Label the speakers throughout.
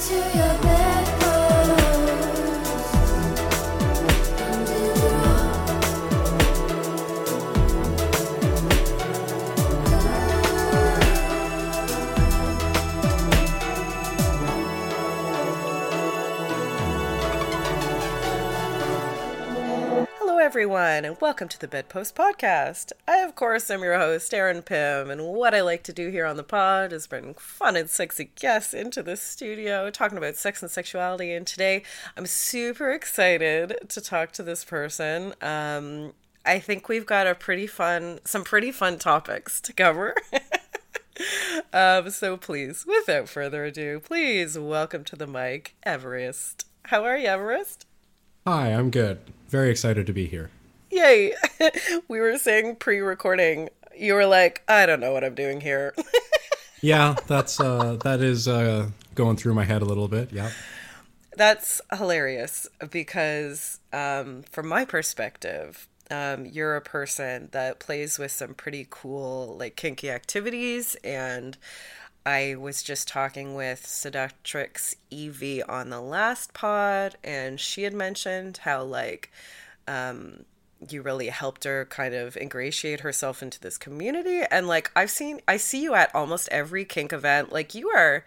Speaker 1: to your bed. Everyone, and welcome to the Bedpost Podcast. I, of course, am your host, Erin Pym, and what I like to do here on the pod is bring fun and sexy guests into the studio talking about sex and sexuality. And today, I'm super excited to talk to this person. Um, I think we've got a pretty fun, some pretty fun topics to cover. um, so please, without further ado, please welcome to the mic, Evariste. How are you, Evariste?
Speaker 2: Hi, I'm good. Very excited to be here.
Speaker 1: Yay! we were saying pre-recording. You were like, I don't know what I'm doing here.
Speaker 2: yeah, that's uh that is uh going through my head a little bit. Yeah.
Speaker 1: That's hilarious because um from my perspective, um, you're a person that plays with some pretty cool like kinky activities and I was just talking with Seductrix Evie on the last pod, and she had mentioned how, like, um, you really helped her kind of ingratiate herself into this community. And, like, I've seen, I see you at almost every kink event. Like, you are,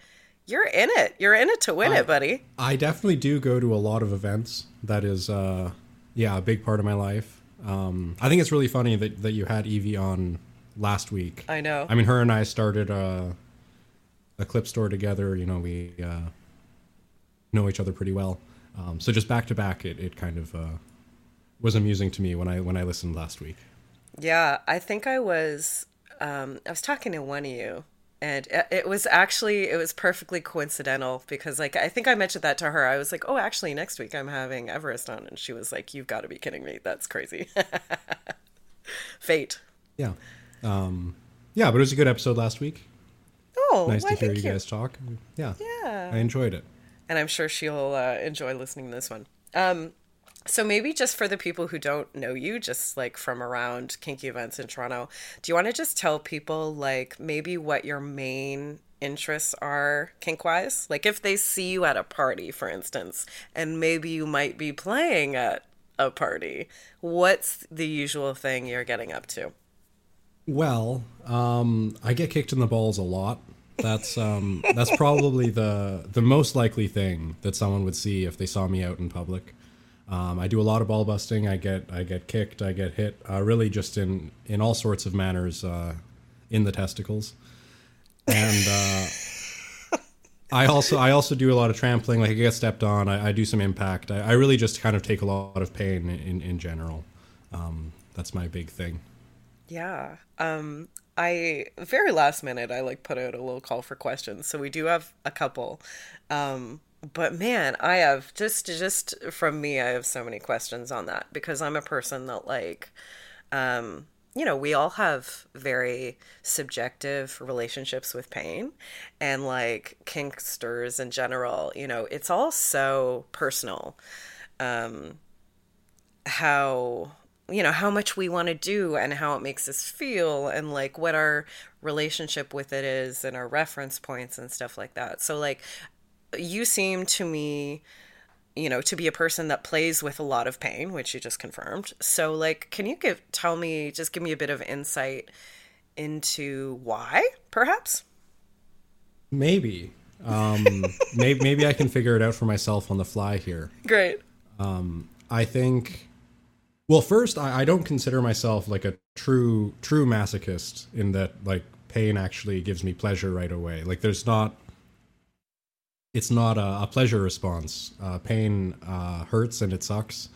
Speaker 1: you're in it. You're in it to win
Speaker 2: I,
Speaker 1: it, buddy.
Speaker 2: I definitely do go to a lot of events. That is, uh, yeah, a big part of my life. Um, I think it's really funny that, that you had Evie on last week.
Speaker 1: I know.
Speaker 2: I mean, her and I started, uh, a clip store together. You know, we uh, know each other pretty well. Um, so just back to back, it, it kind of uh, was amusing to me when I when I listened last week.
Speaker 1: Yeah, I think I was um, I was talking to one of you, and it was actually it was perfectly coincidental because like I think I mentioned that to her. I was like, oh, actually next week I'm having Evariste on, and she was like, you've got to be kidding me. That's crazy. Fate.
Speaker 2: Yeah. Um, yeah, but it was a good episode last week.
Speaker 1: Oh,
Speaker 2: nice to hear you, you guys talk. Yeah,
Speaker 1: yeah,
Speaker 2: I enjoyed it,
Speaker 1: and I'm sure she'll uh, enjoy listening to this one. Um, so maybe just for the people who don't know you, just like from around kinky events in Toronto, do you want to just tell people like maybe what your main interests are kink wise? Like if they see you at a party, for instance, and maybe you might be playing at a party, what's the usual thing you're getting up to?
Speaker 2: Well, um, I get kicked in the balls a lot. That's um, that's probably the the most likely thing that someone would see if they saw me out in public. Um, I do a lot of ball busting. I get I get kicked. I get hit. Uh, really, just in in all sorts of manners uh, in the testicles. And uh, I also I also do a lot of trampling. Like I get stepped on. I, I do some impact. I, I, really just kind of take a lot of pain in in general. Um, that's my big thing.
Speaker 1: Yeah. Um, I very last minute I like put out a little call for questions. So we do have a couple. Um, but man, I have just just from me I have so many questions on that because I'm a person that like um you know, we all have very subjective relationships with pain and like kinksters in general, you know, it's all so personal. Um how you know how much we want to do and how it makes us feel and like what our relationship with it is and our reference points and stuff like that. So like you seem to me you know to be a person that plays with a lot of pain which you just confirmed. So like can you give tell me just give me a bit of insight into why perhaps?
Speaker 2: Maybe. Um maybe maybe i can figure it out for myself on the fly here.
Speaker 1: Great.
Speaker 2: Um i think well, first, I, I don't consider myself like a true true masochist in that like pain actually gives me pleasure right away. Like there's not it's not a, a pleasure response. Uh, pain uh, hurts and it sucks,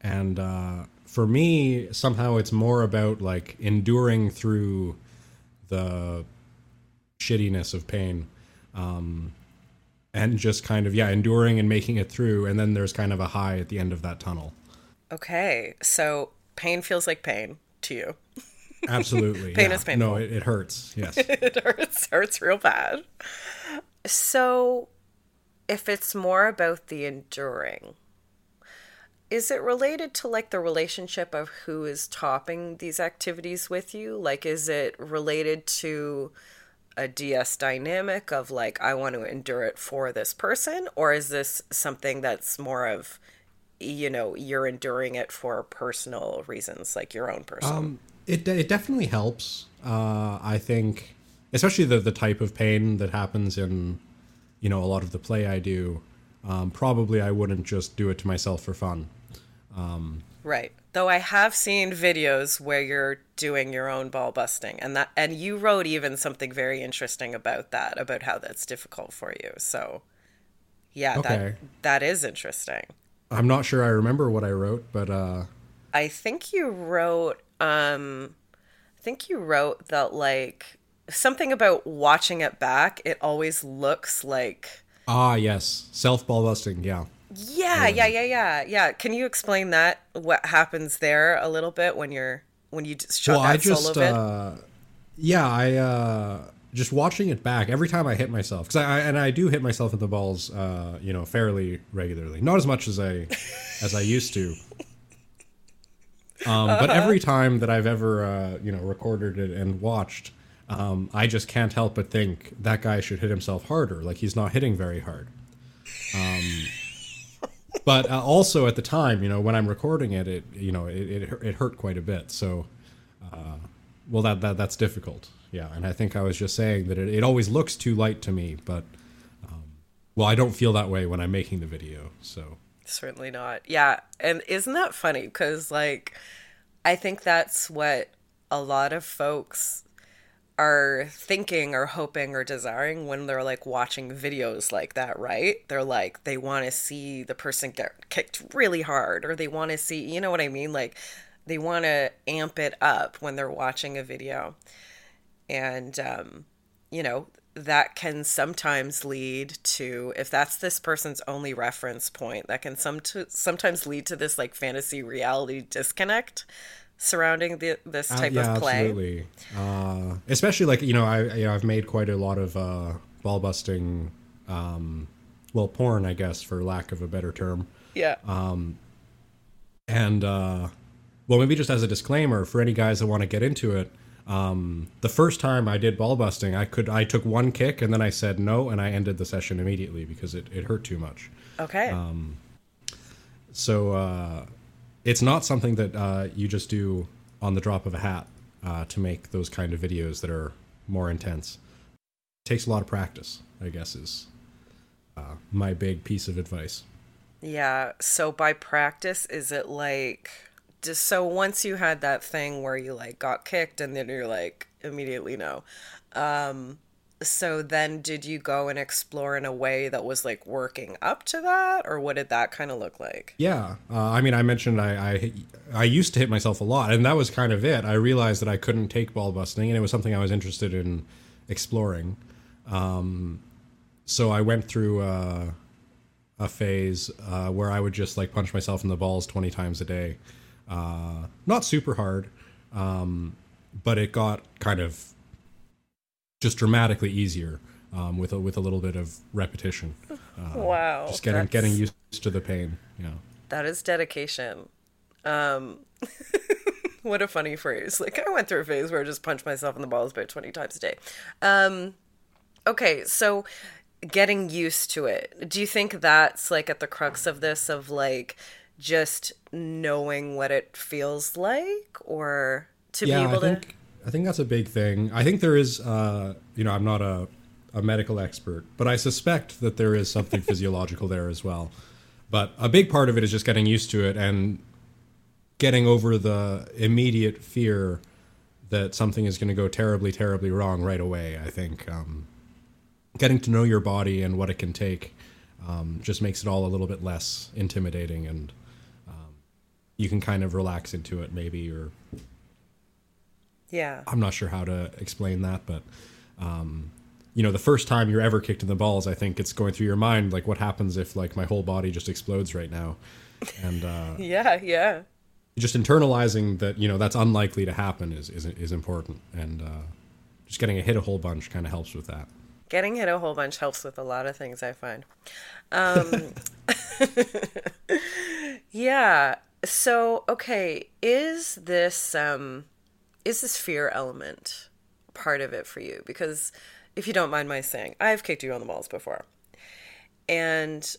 Speaker 2: and uh, for me, somehow it's more about like enduring through the shittiness of pain, um, and just kind of yeah, enduring and making it through, and then there's kind of a high at the end of that tunnel.
Speaker 1: Okay, so pain feels like pain to you.
Speaker 2: Absolutely.
Speaker 1: pain
Speaker 2: yeah.
Speaker 1: is painful.
Speaker 2: No, it, it hurts. Yes.
Speaker 1: it hurts. Hurts real bad. So, if it's more about the enduring, is it related to like the relationship of who is topping these activities with you? Like, is it related to a DS dynamic of like, I want to endure it for this person? Or is this something that's more of, you know, you're enduring it for personal reasons, like your own person?
Speaker 2: Um, it, it definitely helps. Uh, I think, especially the, the type of pain that happens in, you know, a lot of the play I do. Um, probably I wouldn't just do it to myself for fun. Um,
Speaker 1: right. Though I have seen videos where you're doing your own ball busting, and that and you wrote even something very interesting about that, about how that's difficult for you. So, yeah, okay. that that is interesting.
Speaker 2: I'm not sure I remember what I wrote, but uh,
Speaker 1: I think you wrote. Um, I think you wrote that like something about watching it back. It always looks like.
Speaker 2: Ah, yes, self ball busting. Yeah.
Speaker 1: Yeah, yeah, yeah, yeah, yeah. Can you explain that? What happens there a little bit when you're when you shot well, that I just, solo vid? Uh,
Speaker 2: yeah, I uh, just watching it back every time I hit myself because I, I, and I do hit myself in the balls, uh, you know, fairly regularly. Not as much as I as I used to. Um, uh-huh. But every time that I've ever uh, you know recorded it and watched, um, I just can't help but think that guy should hit himself harder. Like he's not hitting very hard. Um, but uh, also at the time, you know, when I'm recording it, it you know it it, it hurt quite a bit. So, uh, well, that that that's difficult. Yeah, and I think I was just saying that it, it always looks too light to me, but um, well, I don't feel that way when I'm making the video. So
Speaker 1: certainly not. Yeah, and isn't that funny? Because like, I think that's what a lot of folks are thinking or hoping or desiring when they're like watching videos like that, right? They're like, they want to see the person get kicked really hard, or they want to see, you know what I mean? Like, they want to amp it up when they're watching a video. And, um, you know, that can sometimes lead to if that's this person's only reference point that can some sometimes lead to this like fantasy reality disconnect surrounding the, this uh, type uh, yeah, of play.
Speaker 2: Absolutely. Uh, especially like you know, I you know, I've made quite a lot of uh, ball busting, um, well, porn, I guess, for lack of a better term.
Speaker 1: Yeah.
Speaker 2: Um, and uh, well, maybe just as a disclaimer for any guys that want to get into it. Um, the first time I did ball busting, I could I took one kick and then I said no, and I ended the session immediately because it, it hurt too much.
Speaker 1: Okay.
Speaker 2: Um, so uh, it's not something that uh, you just do on the drop of a hat uh, to make those kind of videos that are more intense. It takes a lot of practice, I guess, is uh, my big piece of advice.
Speaker 1: Yeah. So by practice, is it like just so once you had that thing where you like got kicked and then you're like immediately no. Um, so then did you go and explore in a way that was like working up to that? Or what did that kind of look like?
Speaker 2: Yeah uh, i mean i mentioned I, I, I used to hit myself a lot and that was kind of it. I realized that i couldn't take ball busting and it was something i was interested in exploring. Um, so i went through uh, a phase uh, where i would just like punch myself in the balls 20 times a day uh, not super hard um, but it got kind of just dramatically easier um, with a, with a little bit of repetition.
Speaker 1: Uh, wow,
Speaker 2: just getting getting used to the pain. Yeah,
Speaker 1: that is dedication. Um, what a funny phrase! Like I went through a phase where I just punched myself in the balls about twenty times a day. Um, okay, so getting used to it. Do you think that's like at the crux of this of like just knowing what it feels like or to yeah, be able
Speaker 2: I think, to I think that's a big thing. I think there is, uh, you know, I'm not a, a medical expert, but I suspect that there is something physiological there as well. But a big part of it is just getting used to it and getting over the immediate fear that something is going to go terribly, terribly wrong right away. I think um, getting to know your body and what it can take um, just makes it all a little bit less intimidating, and you can kind of relax into it, maybe, or
Speaker 1: yeah.
Speaker 2: I'm not sure how to explain that, but um, you know, the first time you're ever kicked in the balls, I think it's going through your mind like, what happens if like my whole body just explodes right now? And uh,
Speaker 1: yeah, yeah.
Speaker 2: Just internalizing that you know that's unlikely to happen is is is important, and uh, just getting a hit a whole bunch kind of helps with that.
Speaker 1: Getting hit a whole bunch helps with a lot of things I find. Um, Yeah. So, okay, is this um is this fear element part of it for you? Because if you don't mind my saying, I've kicked you on the balls before. And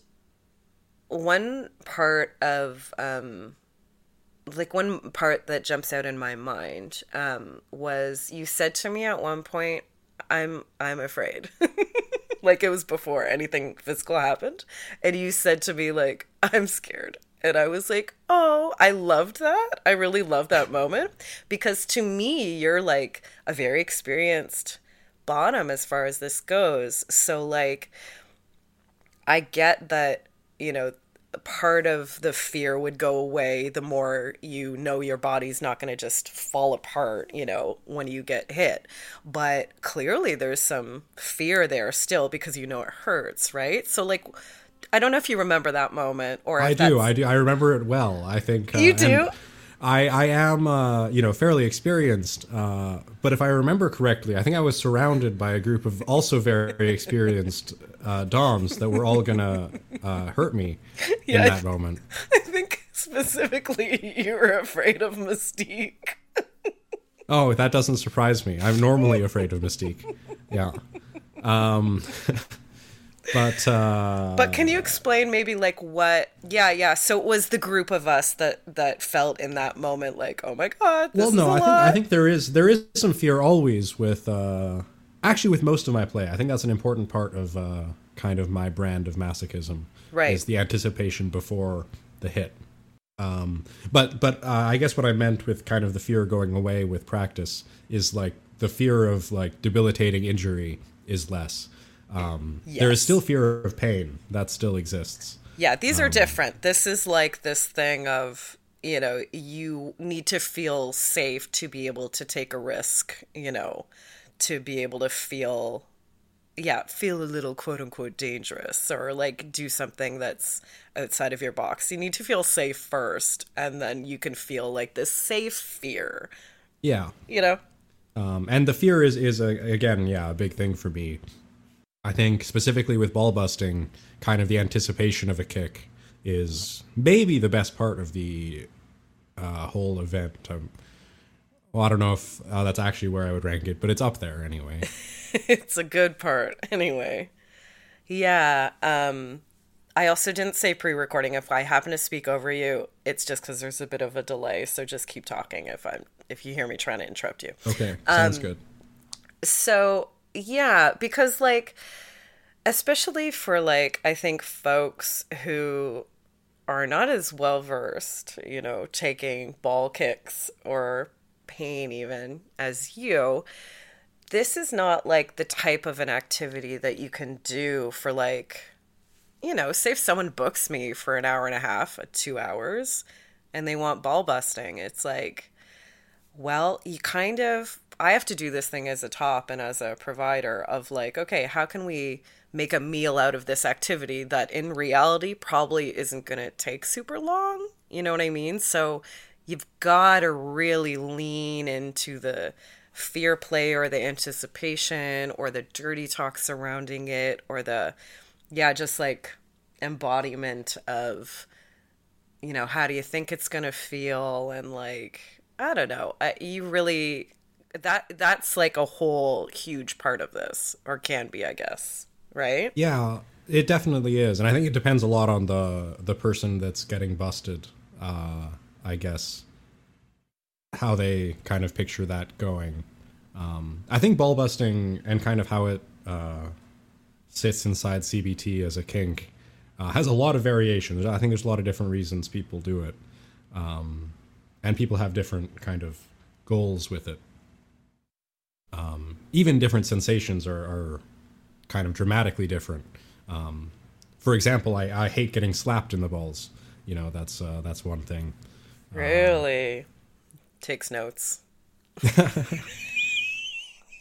Speaker 1: one part of um like one part that jumps out in my mind um was you said to me at one point I'm I'm afraid. like it was before anything physical happened and you said to me like I'm scared. And I was like, "Oh, I loved that. I really loved that moment because to me you're like a very experienced bottom as far as this goes. So like I get that, you know, part of the fear would go away the more you know your body's not going to just fall apart, you know, when you get hit. But clearly there's some fear there still because you know it hurts, right? So, like, I don't know if you remember that moment or
Speaker 2: I do, I do. I remember it well. I think
Speaker 1: uh, you do.
Speaker 2: I, I am, uh, you know, fairly experienced, uh, but if I remember correctly, I think I was surrounded by a group of also very experienced uh, DOMs that were all gonna uh, hurt me yeah, in that moment.
Speaker 1: I think specifically you were afraid of Mystique.
Speaker 2: oh, that doesn't surprise me. I'm normally afraid of Mystique. Yeah. Um, but uh
Speaker 1: but can you explain maybe like what yeah yeah so it was the group of us that that felt in that moment like oh my god well no
Speaker 2: i
Speaker 1: think
Speaker 2: i think there is there is some fear always with uh actually with most of my play. I think that's an important part of uh kind of my brand of masochism
Speaker 1: right.
Speaker 2: is the anticipation before the hit. Um but but uh, i guess what i meant with kind of the fear going away with practice is like the fear of like debilitating injury is less um, yes. There is still fear of pain that still exists.
Speaker 1: Yeah, these are um, different. This is like this thing of you know you need to feel safe to be able to take a risk. You know, to be able to feel yeah feel a little quote unquote dangerous or like do something that's outside of your box you need to feel safe first and then you can feel like this safe fear
Speaker 2: yeah
Speaker 1: you know
Speaker 2: um, and the fear is is a, again yeah a big thing for me I think specifically with ball busting, kind of the anticipation of a kick is maybe the best part of the uh, whole event. Um, well, I don't know if uh, that's actually where I would rank it, but it's up there anyway.
Speaker 1: it's a good part anyway. Yeah. Um, I also didn't say pre-recording. If I happen to speak over you, it's just because there's a bit of a delay. So just keep talking if I'm if you hear me trying to interrupt you.
Speaker 2: Okay, sounds um, good.
Speaker 1: So yeah, because like especially for like I think folks who are not as well versed, you know, taking ball kicks or pain even as you, this is not like the type of an activity that you can do for like you know, say if someone books me for an hour and a half, 2 hours and they want ball busting, it's like well, you kind of I have to do this thing as a top and as a provider of like, okay, how can we make a meal out of this activity that in reality probably isn't going to take super long? You know what I mean? So you've got to really lean into the fear play or the anticipation or the dirty talk surrounding it or the, yeah, just like embodiment of, you know, how do you think it's going to feel? And like, I don't know. you really that that's like a whole huge part of this or can be i guess right?
Speaker 2: Yeah it definitely is and i think it depends a lot on the the person that's getting busted uh i guess how they kind of picture that going. Um i think ball busting and kind of how it uh sits inside cbt as a kink uh, has a lot of variation. I think there's a lot of different reasons people do it um and people have different kind of goals with it um, even different sensations are, are, kind of dramatically different. Um, for example, I, I, hate getting slapped in the balls. You know, that's uh, that's one thing.
Speaker 1: Really um, takes notes.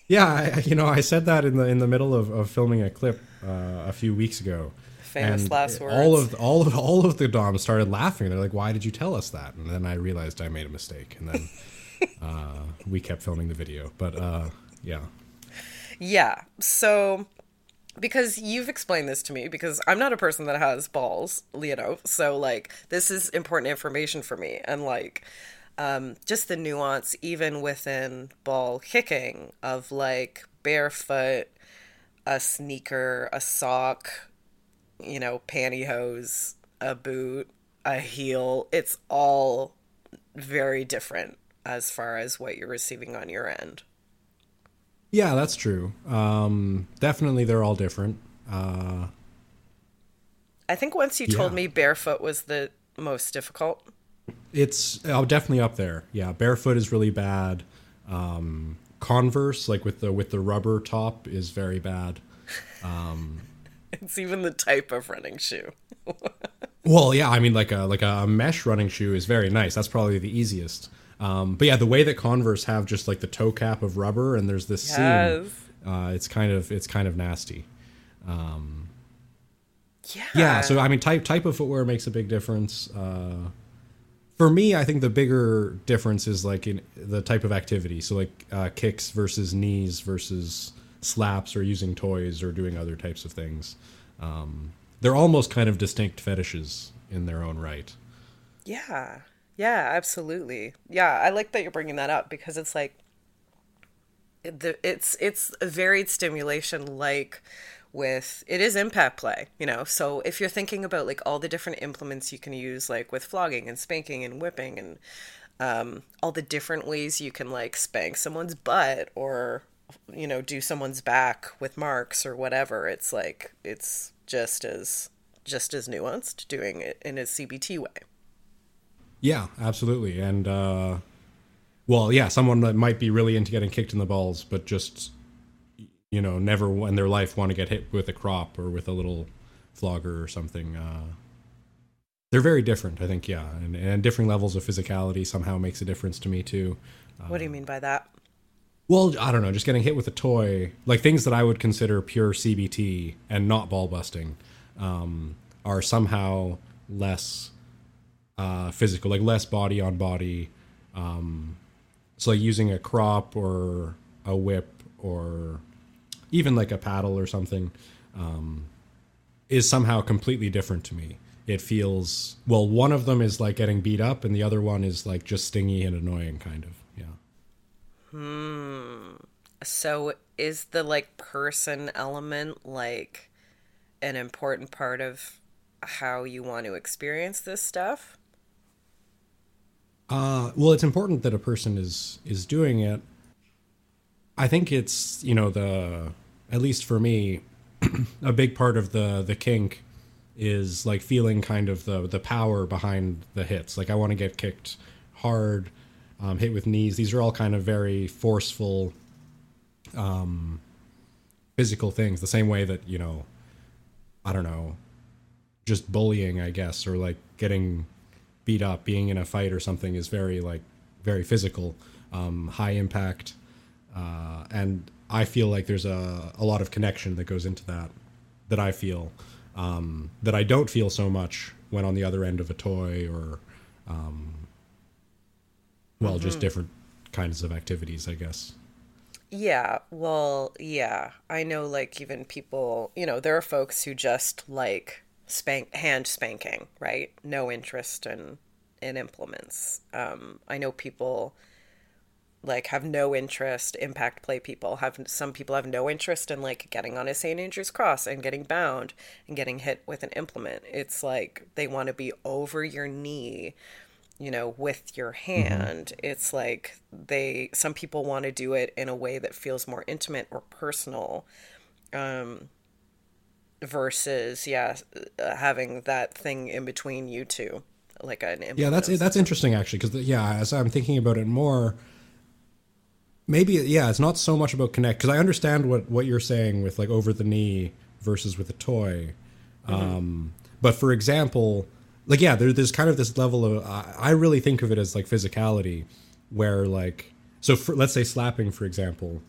Speaker 2: yeah, I, you know, I said that in the in the middle of, of filming a clip uh, a few weeks ago.
Speaker 1: Famous and last words.
Speaker 2: All of all of all of the DOMs started laughing. They're like, "Why did you tell us that?" And then I realized I made a mistake, and then uh, we kept filming the video. But uh, yeah.
Speaker 1: Yeah. So because you've explained this to me because I'm not a person that has balls, you know. So like this is important information for me and like um just the nuance even within ball kicking of like barefoot, a sneaker, a sock, you know, pantyhose, a boot, a heel. It's all very different as far as what you're receiving on your end.
Speaker 2: Yeah, that's true. Um, definitely, they're all different. Uh,
Speaker 1: I think once you
Speaker 2: Yeah.
Speaker 1: told me barefoot was the most difficult.
Speaker 2: it's oh, definitely up there. Yeah, barefoot is really bad. Um, Converse, like with the with the rubber top, is very bad.
Speaker 1: It's even the type of running shoe.
Speaker 2: Well, yeah, I mean, like a like a mesh running shoe is very nice. That's probably the easiest. Um, but yeah, the way that Converse have just like the toe cap of rubber, and there's this
Speaker 1: Yes.
Speaker 2: seam, uh, it's kind of it's kind of nasty.
Speaker 1: Yeah.
Speaker 2: Yeah, so I mean, type type of footwear makes a big difference. Uh, for me, I think the bigger difference is like in the type of activity. So like uh, kicks versus knees versus slaps, or using toys, or doing other types of things. Um, they're almost kind of distinct fetishes in their own right.
Speaker 1: Yeah. Yeah, absolutely. Yeah, I like that you're bringing that up because it's like the it's it's a varied stimulation like with it is impact play, you know. So if you're thinking about like all the different implements you can use like with flogging and spanking and whipping and um all the different ways you can like spank someone's butt or you know do someone's back with marks or whatever, it's like it's just as just as nuanced doing it in a CBT way.
Speaker 2: Yeah, absolutely. And uh well, yeah, someone that might be really into getting kicked in the balls, but just you know, never in their life want to get hit with a crop or with a little flogger or something. Uh they're very different, I think, yeah. And and different levels of physicality somehow makes a difference to me too.
Speaker 1: What do you mean by that?
Speaker 2: Well, I don't know, just getting hit with a toy, like things that I would consider pure CBT and not ball busting, um, are somehow less uh, physical, like less body on body. Um, so, like using a crop or a whip or even like a paddle or something um, is somehow completely different to me. It feels well. One of them is like getting beat up, and the other one is like just stingy and annoying, kind of. Yeah. Hmm.
Speaker 1: So is the like person element like an important part of how you want to experience this stuff?
Speaker 2: Uh, well, it's important that a person is is doing it. I think it's you know the at least for me, a big part of the the kink is like feeling kind of the the power behind the hits. Like I want to get kicked hard, um, hit with knees. These are all kind of very forceful, um, physical things. The same way that you know, I don't know, just bullying, I guess, or like getting beat up, being in a fight or something is very like very physical, um, high impact, uh, and I feel like there's a a lot of connection that goes into that that I feel um, that I don't feel so much when on the other end of a toy or um, well, just different kinds of activities, I guess.
Speaker 1: Yeah, well, yeah. I know like even people, you know, there are folks who just like spank hand spanking, right? No interest in in implements. Um I know people like have no interest impact play people have some people have no interest in like getting on a St. Andrew's cross and getting bound and getting hit with an implement. It's like they want to be over your knee you know, with your hand. It's like they some people want to do it in a way that feels more intimate or personal. Um versus yeah, uh, having that thing in between you two like an.
Speaker 2: Yeah, that's that's interesting actually because yeah, as I'm thinking about it more, maybe yeah, it's not so much about connect because I understand what what you're saying with like over the knee versus with a toy. Um, but for example, like yeah, there, there's kind of this level of I, I really think of it as like physicality, where like so for, let's say slapping for example,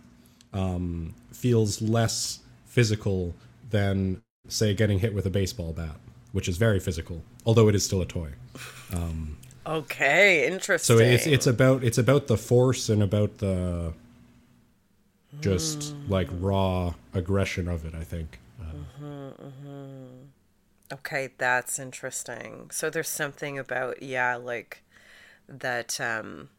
Speaker 2: um, feels less physical than say getting hit with a baseball bat, which is very physical, although it is still a toy.
Speaker 1: Um, okay, interesting.
Speaker 2: So it's it's about it's about the force and about the just hmm. like raw aggression of it. I think. Uh, mm-hmm, mm-hmm.
Speaker 1: Okay, that's interesting. So there's something about yeah, like that um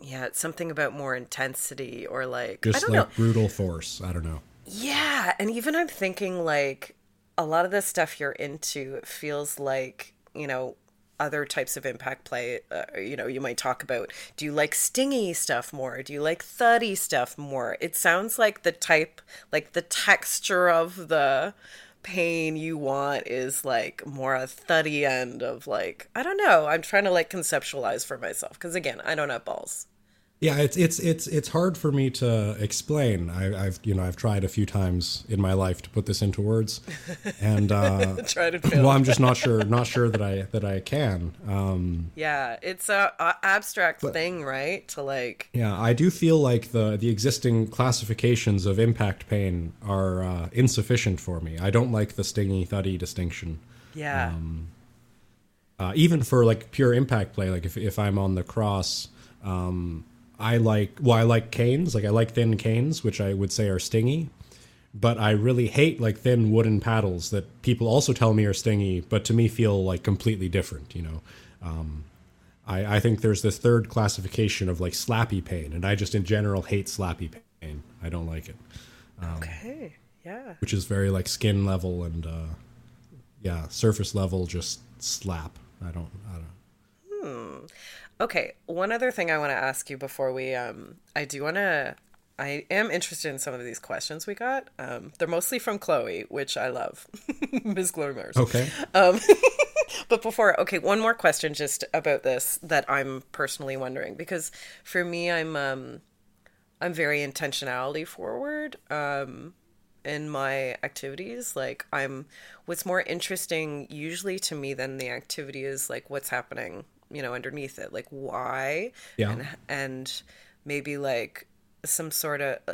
Speaker 1: yeah, it's something about more intensity or like I
Speaker 2: Just
Speaker 1: don't
Speaker 2: like
Speaker 1: know.
Speaker 2: brutal force. I don't know.
Speaker 1: Yeah, and even I'm thinking like a lot of the stuff you're into feels like, you know, other types of impact play, uh, you know, you might talk about do you like stingy stuff more? Do you like thuddy stuff more? It sounds like the type like the texture of the pain you want is like more a thuddy end of like I don't know. I'm trying to like conceptualize for myself because again, I don't have balls.
Speaker 2: Yeah, it's it's it's it's hard for me to explain. I, I've you know I've tried a few times in my life to put this into words, and uh,
Speaker 1: Try to
Speaker 2: well, I'm just not sure not sure that I that I can. Um,
Speaker 1: yeah, it's a, a abstract thing, right? To like
Speaker 2: yeah, I do feel like the the existing classifications of impact pain are uh, insufficient for me. I don't like the stingy thuddy distinction.
Speaker 1: yeah.
Speaker 2: uh, even for like pure impact play like if, if i'm on the cross um, i like well i like canes. Like i like thin canes which i would say are stingy but i really hate like thin wooden paddles that people also tell me are stingy but to me feel like completely different you know? Um, I, I think there's this third classification of like slappy pain and i just in general hate slappy pain. I don't like it.
Speaker 1: Okay. Yeah.
Speaker 2: which is very like skin level and uh, yeah surface level just slap. I don't i don't
Speaker 1: Okay. One other thing I want to ask you before we um I do want to I am interested in some of these questions we got. Um they're mostly from Chloe, which I love. Ms. Chloe Mars.
Speaker 2: okay
Speaker 1: But before, okay, one more question just about this that I'm personally wondering because for me I'm um I'm very intentionality forward um in my activities. Like I'm what's more interesting usually to me than the activity is like what's happening, you know, underneath it. Like why
Speaker 2: Yeah.
Speaker 1: and and maybe like some sort of uh,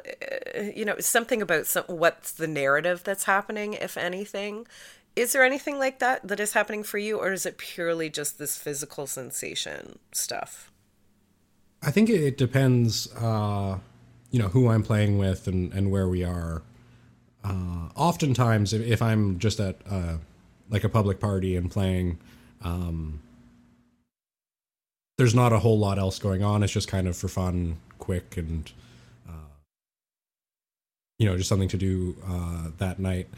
Speaker 1: you know something about some, what's the narrative that's happening if anything is there anything like that that is happening for you or is it purely just this physical sensation stuff
Speaker 2: I think it it depends, uh, you know, who I'm playing with and, and where we are. Uh, oftentimes, if, if I'm just at uh, like a public party and playing, um, there's not a whole lot else going on. It's just kind of for fun, quick, and uh, you know, just something to do uh, that night.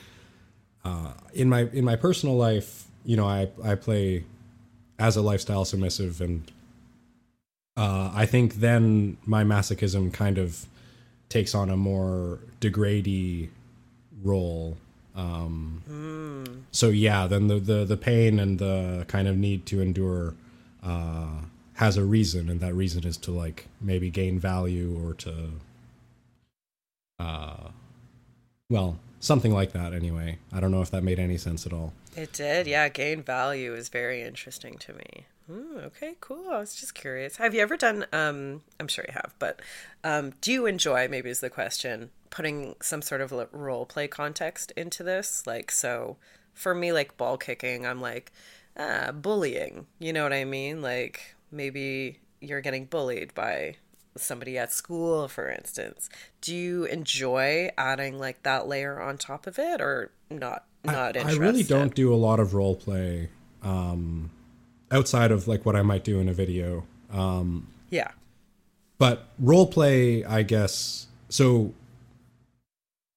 Speaker 2: Uh, in my in my personal life, you know, I I play as a lifestyle submissive and uh, I think then my masochism kind of takes on a more degrady role. Um, So yeah, then the, the the pain and the kind of need to endure uh, has a reason, and that reason is to like maybe gain value or to, uh, well, something like that. Anyway, I don't know if that made any sense at all.
Speaker 1: it did yeah. Gain value is very interesting to me. Hmm, okay cool. I was just curious. Have you ever done um i'm sure you have but um do you enjoy maybe is the question putting some sort of role play context into this? Like so for me like ball kicking i'm like ah bullying. You know what i mean? Like maybe you're getting bullied by somebody at school for instance do you enjoy adding like that layer on top of it or not not
Speaker 2: I
Speaker 1: interested I
Speaker 2: really don't do a lot of role play um, outside of like what I might do in a video. Um,
Speaker 1: yeah
Speaker 2: but role play, I guess. So,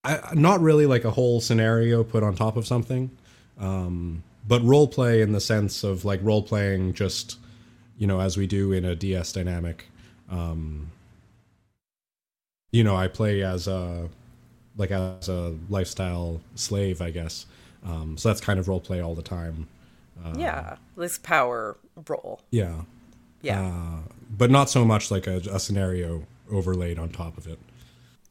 Speaker 2: I, not really like a whole scenario put on top of something, um, but role play in the sense of like role playing just, you know, as we do in a DS dynamic. Um, you know, I play as a like as a lifestyle slave, I guess. Um, so that's kind of role play all the time.
Speaker 1: yeah this power role
Speaker 2: Yeah.
Speaker 1: yeah
Speaker 2: Uh, but not so much like a, a scenario overlaid on top of it.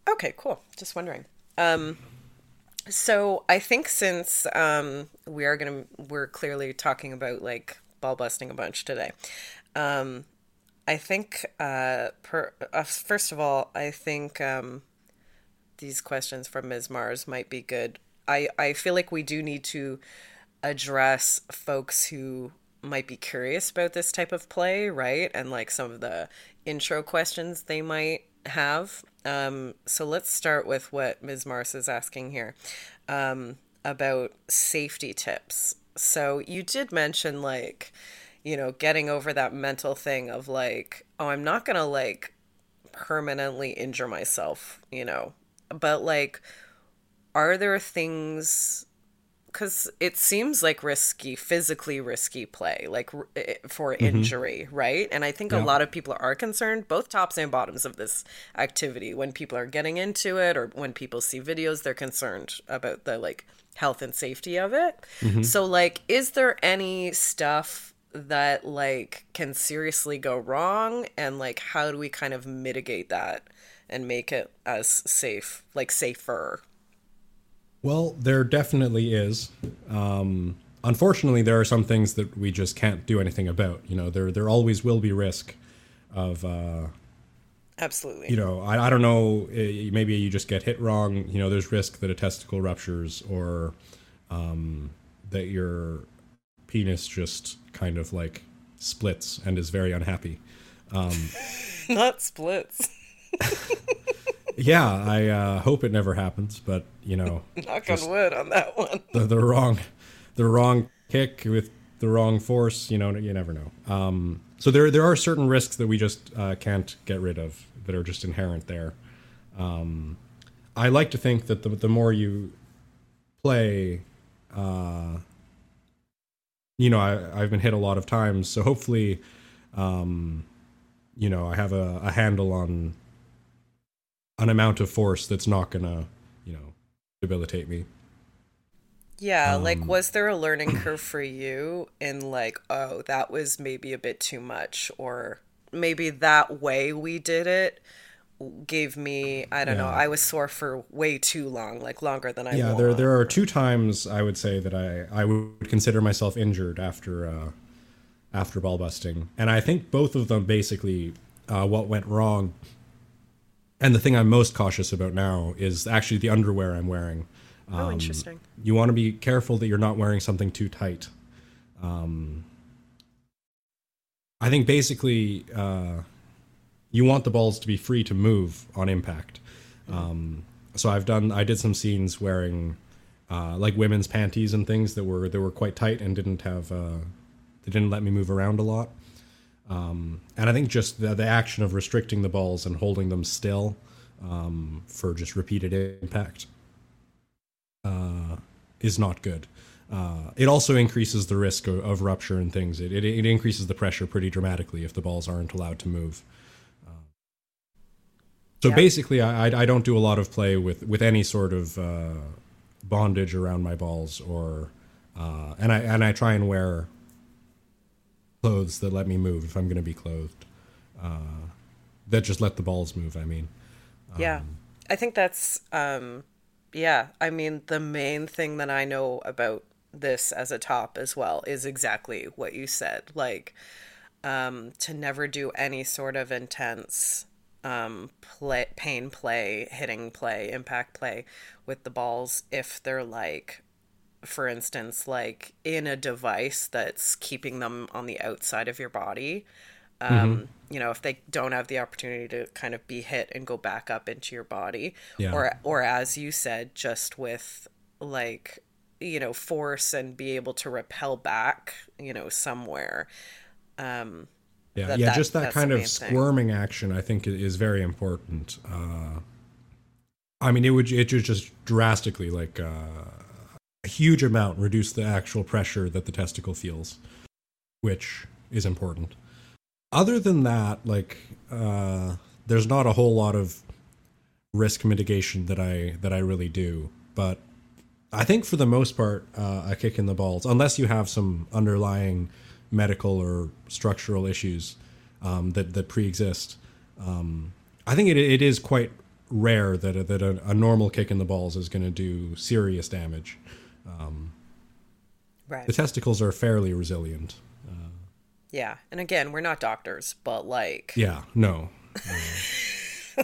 Speaker 1: Okay, cool. Just wondering. Um, so I think since um, we are gonna, we're clearly talking about like ball busting a bunch today. Um, I think, uh, per, uh, first of all, I think um, these questions from Ms. Mars might be good. I, I feel like we do need to address folks who might be curious about this type of play, right? And like some of the intro questions they might have. Um, so let's start with what Ms. Mars is asking here. Um, about safety tips. So you did mention like, you know, getting over that mental thing of like, oh, I'm not going to like permanently injure myself, you know. But like are there things because it seems like risky, physically risky play, like for mm-hmm. injury, right? And I think yeah. a lot of people are concerned, both tops and bottoms of this activity. When people are getting into it, or when people see videos, they're concerned about the like health and safety of it. Mm-hmm. So, like, is there any stuff that like can seriously go wrong, and like, how do we kind of mitigate that and make it as safe, like safer?
Speaker 2: Well, there definitely is. Um, unfortunately, there are some things that we just can't do anything about. You know, there there always will be risk of. Uh,
Speaker 1: Absolutely.
Speaker 2: You know, I, I don't know. Eh, maybe you just get hit wrong. You know, there's risk that a testicle ruptures or um, that your penis just kind of like splits and is very unhappy. Um,
Speaker 1: Not splits.
Speaker 2: yeah, I uh, hope it never happens, but you know,
Speaker 1: knock on wood on that one.
Speaker 2: the, the wrong, the wrong kick with the wrong force. You know, you never know. Um, so there, there are certain risks that we just uh, can't get rid of that are just inherent there. Um, I like to think that the the more you play, uh, you know, I, I've been hit a lot of times, so hopefully, um, you know, I have a, a handle on an amount of force that's not gonna, you know, debilitate me.
Speaker 1: Yeah, um, like was there a learning curve for you in like, oh, that was maybe a bit too much or maybe that way we did it gave me I don't yeah. know, I was sore for way too long, like longer than I
Speaker 2: Yeah, want. there there are two times I would say that I I would consider myself injured after uh after ball busting. And I think both of them basically uh, what went wrong and the thing I'm most cautious about now is actually the underwear I'm wearing.
Speaker 1: Oh, um, oh, interesting.
Speaker 2: You want to be careful that you're not wearing something too tight. Um, I think basically uh, you want the balls to be free to move on impact. Um, so I've done I did some scenes wearing uh, like women's panties and things that were that were quite tight and didn't have uh, they didn't let me move around a lot. Um, and I think just the, the, action of restricting the balls and holding them still um, for just repeated impact uh, is not good. Uh, it also increases the risk of, of rupture and things. It, it, it, increases the pressure pretty dramatically if the balls aren't allowed to move. So yeah. basically, I, I don't do a lot of play with, with any sort of uh, bondage around my balls, or uh, and I and I try and wear clothes that let me move if I'm going to be clothed. Uh, that just let the balls move. I mean,
Speaker 1: um, yeah, I think that's um, yeah. I mean, the main thing that I know about this as a top as well is exactly what you said. Like, um, to never do any sort of intense um, play, pain play, hitting play, impact play with the balls if they're like for instance, like in a device that's keeping them on the outside of your body. Um, mm-hmm. You know, if they don't have the opportunity to kind of be hit and go back up into your body, yeah. or or as you said, just with like you know force and be able to repel back, you know, somewhere. Um,
Speaker 2: yeah, that, yeah, that, just that kind of squirming thing. action, I think, is very important. Uh, I mean, it would it would just drastically like. Uh, a huge amount reduce the actual pressure that the testicle feels, which is important. Other than that, like uh, there's not a whole lot of risk mitigation that I that I really do, but I think for the most part, uh, a kick in the balls, unless you have some underlying medical or structural issues um, that that pre-exist, um, I think it it is quite rare that a, that a, a normal kick in the balls is going to do serious damage. Um, right. The testicles are fairly resilient. Uh,
Speaker 1: yeah, and again, we're not doctors, but like.
Speaker 2: Yeah, no. Uh,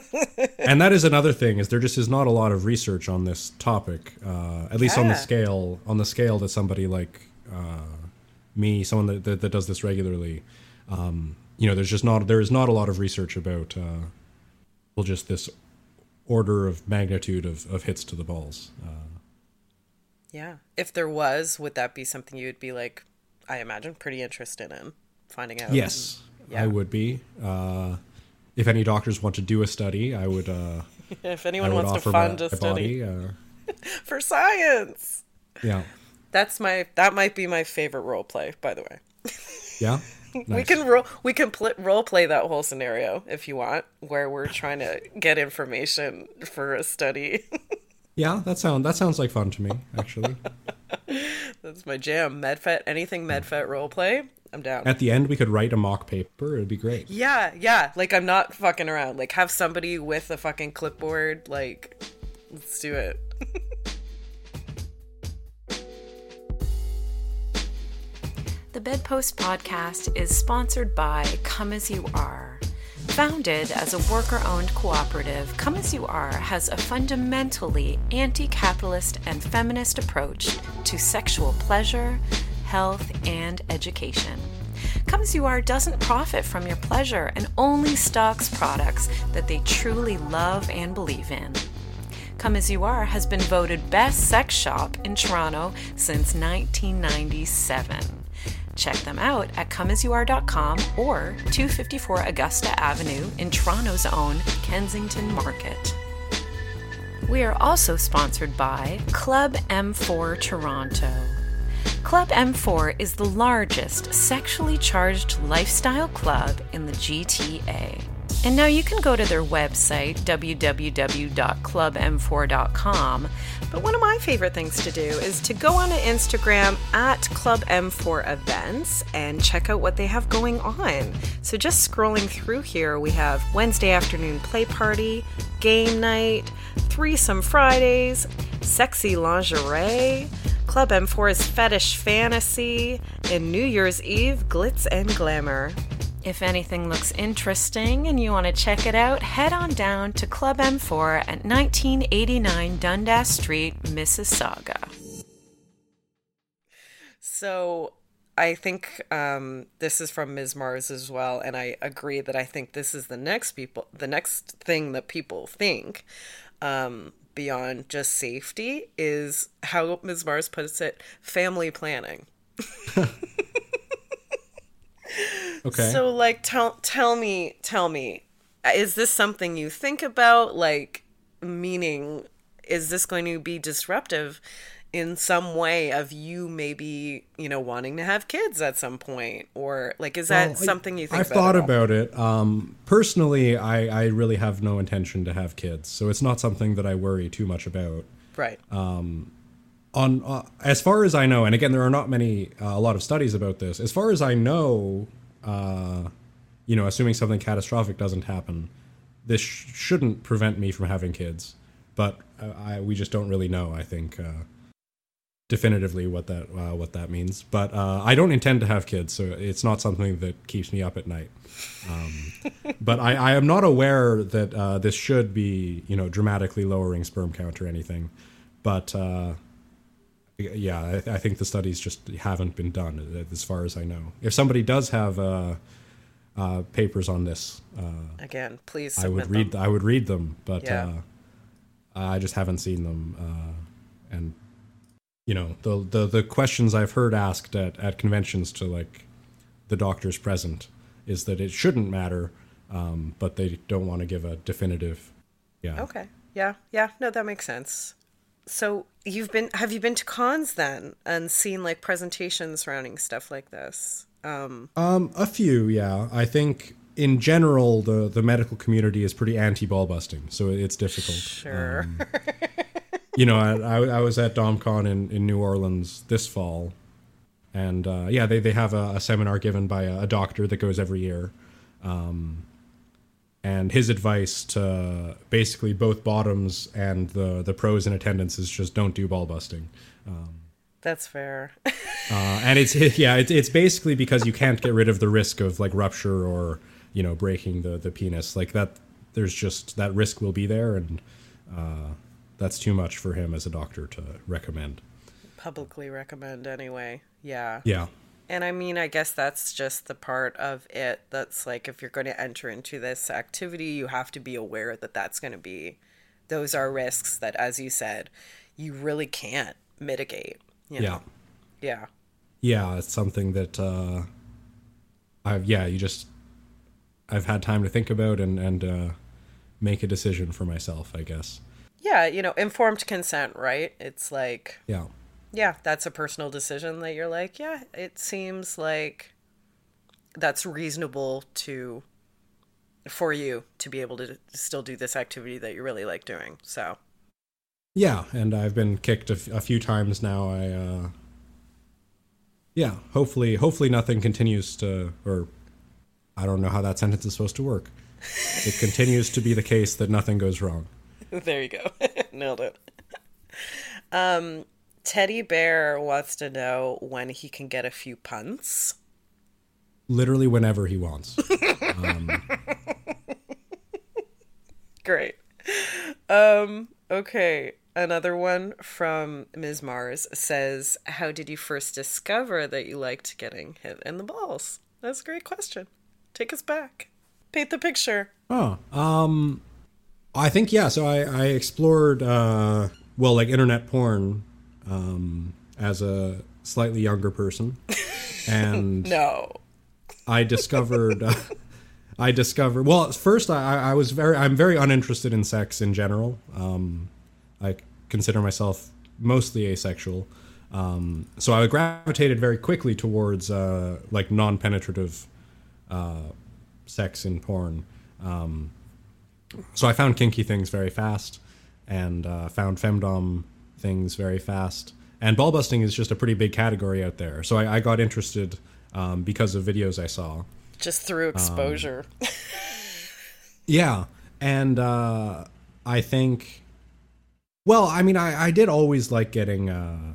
Speaker 2: and that is another thing is there just is not a lot of research on this topic, uh, at least yeah. on the scale on the scale that somebody like uh, me, someone that, that, that does this regularly. Um, you know, there's just not there is not a lot of research about uh, well, just this order of magnitude of, of hits to the balls. Uh,
Speaker 1: Yeah. If there was, would that be something you would be like, I imagine, pretty interested in finding out?
Speaker 2: Yes,
Speaker 1: Yeah.
Speaker 2: I would be. Uh, if any doctors want to do a study, I would. Uh,
Speaker 1: If anyone
Speaker 2: would
Speaker 1: wants to fund
Speaker 2: my
Speaker 1: a study
Speaker 2: body. Uh,
Speaker 1: for science,
Speaker 2: yeah,
Speaker 1: that's my that might be my favorite role play. By the way,
Speaker 2: yeah.
Speaker 1: we can ro- we can pl- role play that whole scenario if you want, where we're trying to get information for a study.
Speaker 2: Yeah, that sound that sounds like fun to me. Actually,
Speaker 1: that's my jam. Medfet, anything Medfet role play, I'm down.
Speaker 2: at the end we could write a mock paper. It'd be great.
Speaker 1: Yeah, yeah. Like I'm not fucking around. Like have somebody with a fucking clipboard. Like, let's do it.
Speaker 3: The Bedpost podcast is sponsored by Come As You Are. Founded as a worker owned cooperative, Come As You Are has a fundamentally anti capitalist and feminist approach to sexual pleasure, health, and education. Come As You Are doesn't profit from your pleasure and only stocks products that they truly love and believe in. Come As You Are has been voted best sex shop in Toronto since 1997. Check them out at comeasyouare.com or 254 Augusta Avenue in Toronto's own Kensington Market. We are also sponsored by Club M4 Toronto. Club M4 is the largest sexually charged lifestyle club in the GTA. And now you can go to their website, www.clubm4.com.
Speaker 1: But one of my favorite things to do is to go on to Instagram at Club M4 Events and check out what they have going on. So just scrolling through here, we have Wednesday afternoon play party, game night, threesome Fridays, sexy lingerie, Club M4's fetish fantasy, and New Year's Eve glitz and glamour.
Speaker 3: If anything looks interesting and you want to check it out, head on down to Club M4 at 1989 Dundas Street, Mississauga.
Speaker 1: So I think um, this is from Ms. Mars as well, and I agree that I think this is the next people, the next thing that people think um, beyond just safety is how Ms. Mars puts it: family planning.
Speaker 2: Okay.
Speaker 1: So, like, tell tell me, tell me, is this something you think about? Like, meaning, is this going to be disruptive in some way of you maybe you know wanting to have kids at some point, or like, is that
Speaker 2: Well,
Speaker 1: something you think?
Speaker 2: I've
Speaker 1: about
Speaker 2: thought about it. Um, personally, I, I really have no intention to have kids, so it's not something that I worry too much about.
Speaker 1: right?
Speaker 2: On uh, as far as I know, and again, there are not many uh, a lot of studies about this. As far as I know, uh, you know, assuming something catastrophic doesn't happen, this sh- shouldn't prevent me from having kids. But uh, I, we just don't really know. I think uh, definitively what that uh, what that means. But I don't intend to have kids, so it's not something that keeps me up at night. Um, but I, I am not aware that this should be, you know, dramatically lowering sperm count or anything. But yeah, I, I think the studies just haven't been done, uh, as far as I know. If somebody does have uh, uh, papers on this, uh,
Speaker 1: Again, please.
Speaker 2: I would read.
Speaker 1: Them.
Speaker 2: I would read them, but
Speaker 1: Yeah.
Speaker 2: uh, I just haven't seen them. Uh, and you know, the, the the questions I've heard asked at, at conventions to like the doctors present is that it shouldn't matter, um, but they don't want to give a definitive. Yeah.
Speaker 1: Okay. Yeah. Yeah. No, that makes sense. So you've been have you been to cons then and seen like presentations surrounding stuff like this? Um,
Speaker 2: Um, a few, yeah. I think in general the the medical community is pretty anti ball busting, so it's difficult.
Speaker 1: sure.
Speaker 2: Um, you know, I, I, I was at DomCon in, in New Orleans this fall, and uh, yeah, they, they have a, a seminar given by a, a doctor that goes every year. Um, and his advice to basically both bottoms and the, the pros in attendance is just don't do ball busting.
Speaker 1: That's fair.
Speaker 2: Uh, and it's yeah, it's it's basically because you can't get rid of the risk of like rupture or you know breaking the the penis like that. There's just that risk will be there, and uh, that's too much for him as a doctor to recommend.
Speaker 1: Publicly recommend anyway. Yeah.
Speaker 2: Yeah,
Speaker 1: And I mean, I guess that's just the part of it that's like if you're going to enter into this activity, you have to be aware that that's going to be, those are risks that, as you said, you really can't mitigate. You know?
Speaker 2: Yeah.
Speaker 1: Yeah.
Speaker 2: Yeah, it's something that uh I've yeah, you just I've had time to think about and and uh make a decision for myself, I guess.
Speaker 1: Yeah, you know, informed consent, right? It's like,
Speaker 2: Yeah.
Speaker 1: Yeah, that's a personal decision that you're like, yeah, it seems like that's reasonable to for you to be able to still do this activity that you really like doing. So,
Speaker 2: Yeah, and I've been kicked a, f- a few times now. I uh Yeah, hopefully hopefully nothing continues to or I don't know how that sentence is supposed to work. It continues to be the case that nothing goes wrong.
Speaker 1: there you go. Nailed it. Um, Teddy Bear wants to know when he can get a few punts.
Speaker 2: Literally whenever he wants.
Speaker 1: Great. Um, okay. Another one from Ms. Mars says, How did you first discover that you liked getting hit in the balls? That's a great question. Take us back. Paint the picture.
Speaker 2: Oh, um, I think yeah. So I I explored uh, well like internet porn um, as a slightly younger person, and
Speaker 1: No.
Speaker 2: I discovered. Uh, I discovered. Well, first I, I was very. I'm very uninterested in sex in general. Um, I consider myself mostly asexual. Um, so I gravitated very quickly towards uh, like non-penetrative uh, sex in porn. Um, so I found kinky things very fast, and uh, found femdom things very fast. And ball busting is just a pretty big category out there. So I, I got interested um, because of videos I saw.
Speaker 1: Just through exposure.
Speaker 2: Yeah, and uh, I think, well, I mean, I, I did always like getting uh,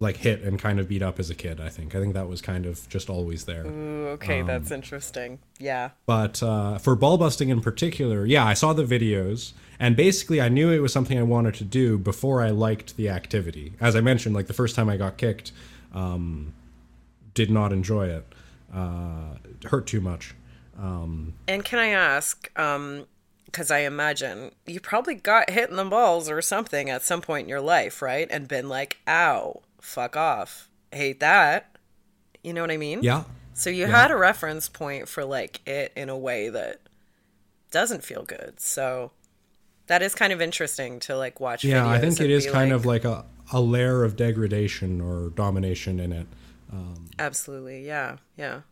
Speaker 2: like hit and kind of beat up as a kid. I think I think that was kind of just always there.
Speaker 1: Ooh, okay, that's interesting. Yeah.
Speaker 2: But uh, for ball busting in particular, yeah, I saw the videos, and basically I knew it was something I wanted to do before I liked the activity. As I mentioned, like the first time I got kicked, um, did not enjoy it. Uh, it hurt too much. Um,
Speaker 1: And can I ask, um, because I imagine you probably got hit in the balls or something at some point in your life, right? And been like, ow, fuck off. Hate that. You know what I mean?
Speaker 2: yeah,
Speaker 1: So you had a reference point for like it in a way that doesn't feel good. So that is kind of interesting to like watch.
Speaker 2: yeah. I think it is
Speaker 1: and
Speaker 2: is
Speaker 1: be
Speaker 2: kind of like a, a layer of degradation or domination in it.
Speaker 1: absolutely, yeah, yeah.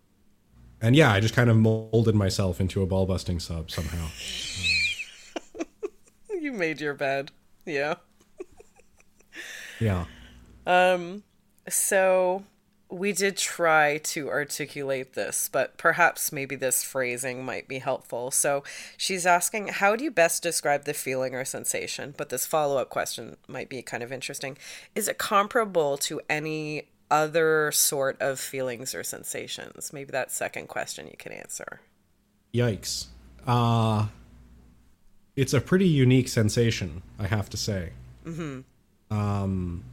Speaker 2: And yeah, I just kind of molded myself into a ball busting sub somehow.
Speaker 1: You made your bed, yeah.
Speaker 2: Yeah.
Speaker 1: Um, So we did try to articulate this, but perhaps maybe this phrasing might be helpful. So she's asking, How do you best describe the feeling or sensation? But this follow up question might be kind of interesting. Is it comparable to any other sort of feelings or sensations? Maybe that second question you can answer.
Speaker 2: Yikes. Uh it's a pretty unique sensation, I have to say. Mm-hmm. Um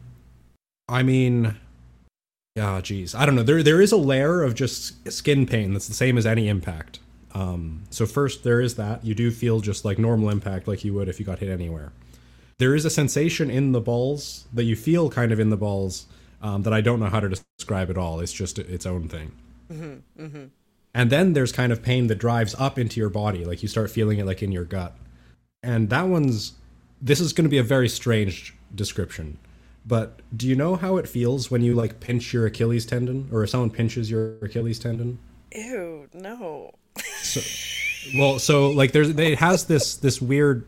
Speaker 2: I mean yeah, geez. I don't know. There there is a layer of just skin pain that's the same as any impact. Um so first there is that. You do feel just like normal impact like you would if you got hit anywhere. There is a sensation in the balls that you feel kind of in the balls um, that I don't know how to describe at all. It's just its own thing. And then there's kind of pain that drives up into your body, like you start feeling it like in your gut. And that one's this is going to be a very strange description. But do you know how it feels when you like pinch your Achilles tendon or if someone pinches your Achilles tendon?
Speaker 1: Ew, no.
Speaker 2: Well, so like there's it has this this weird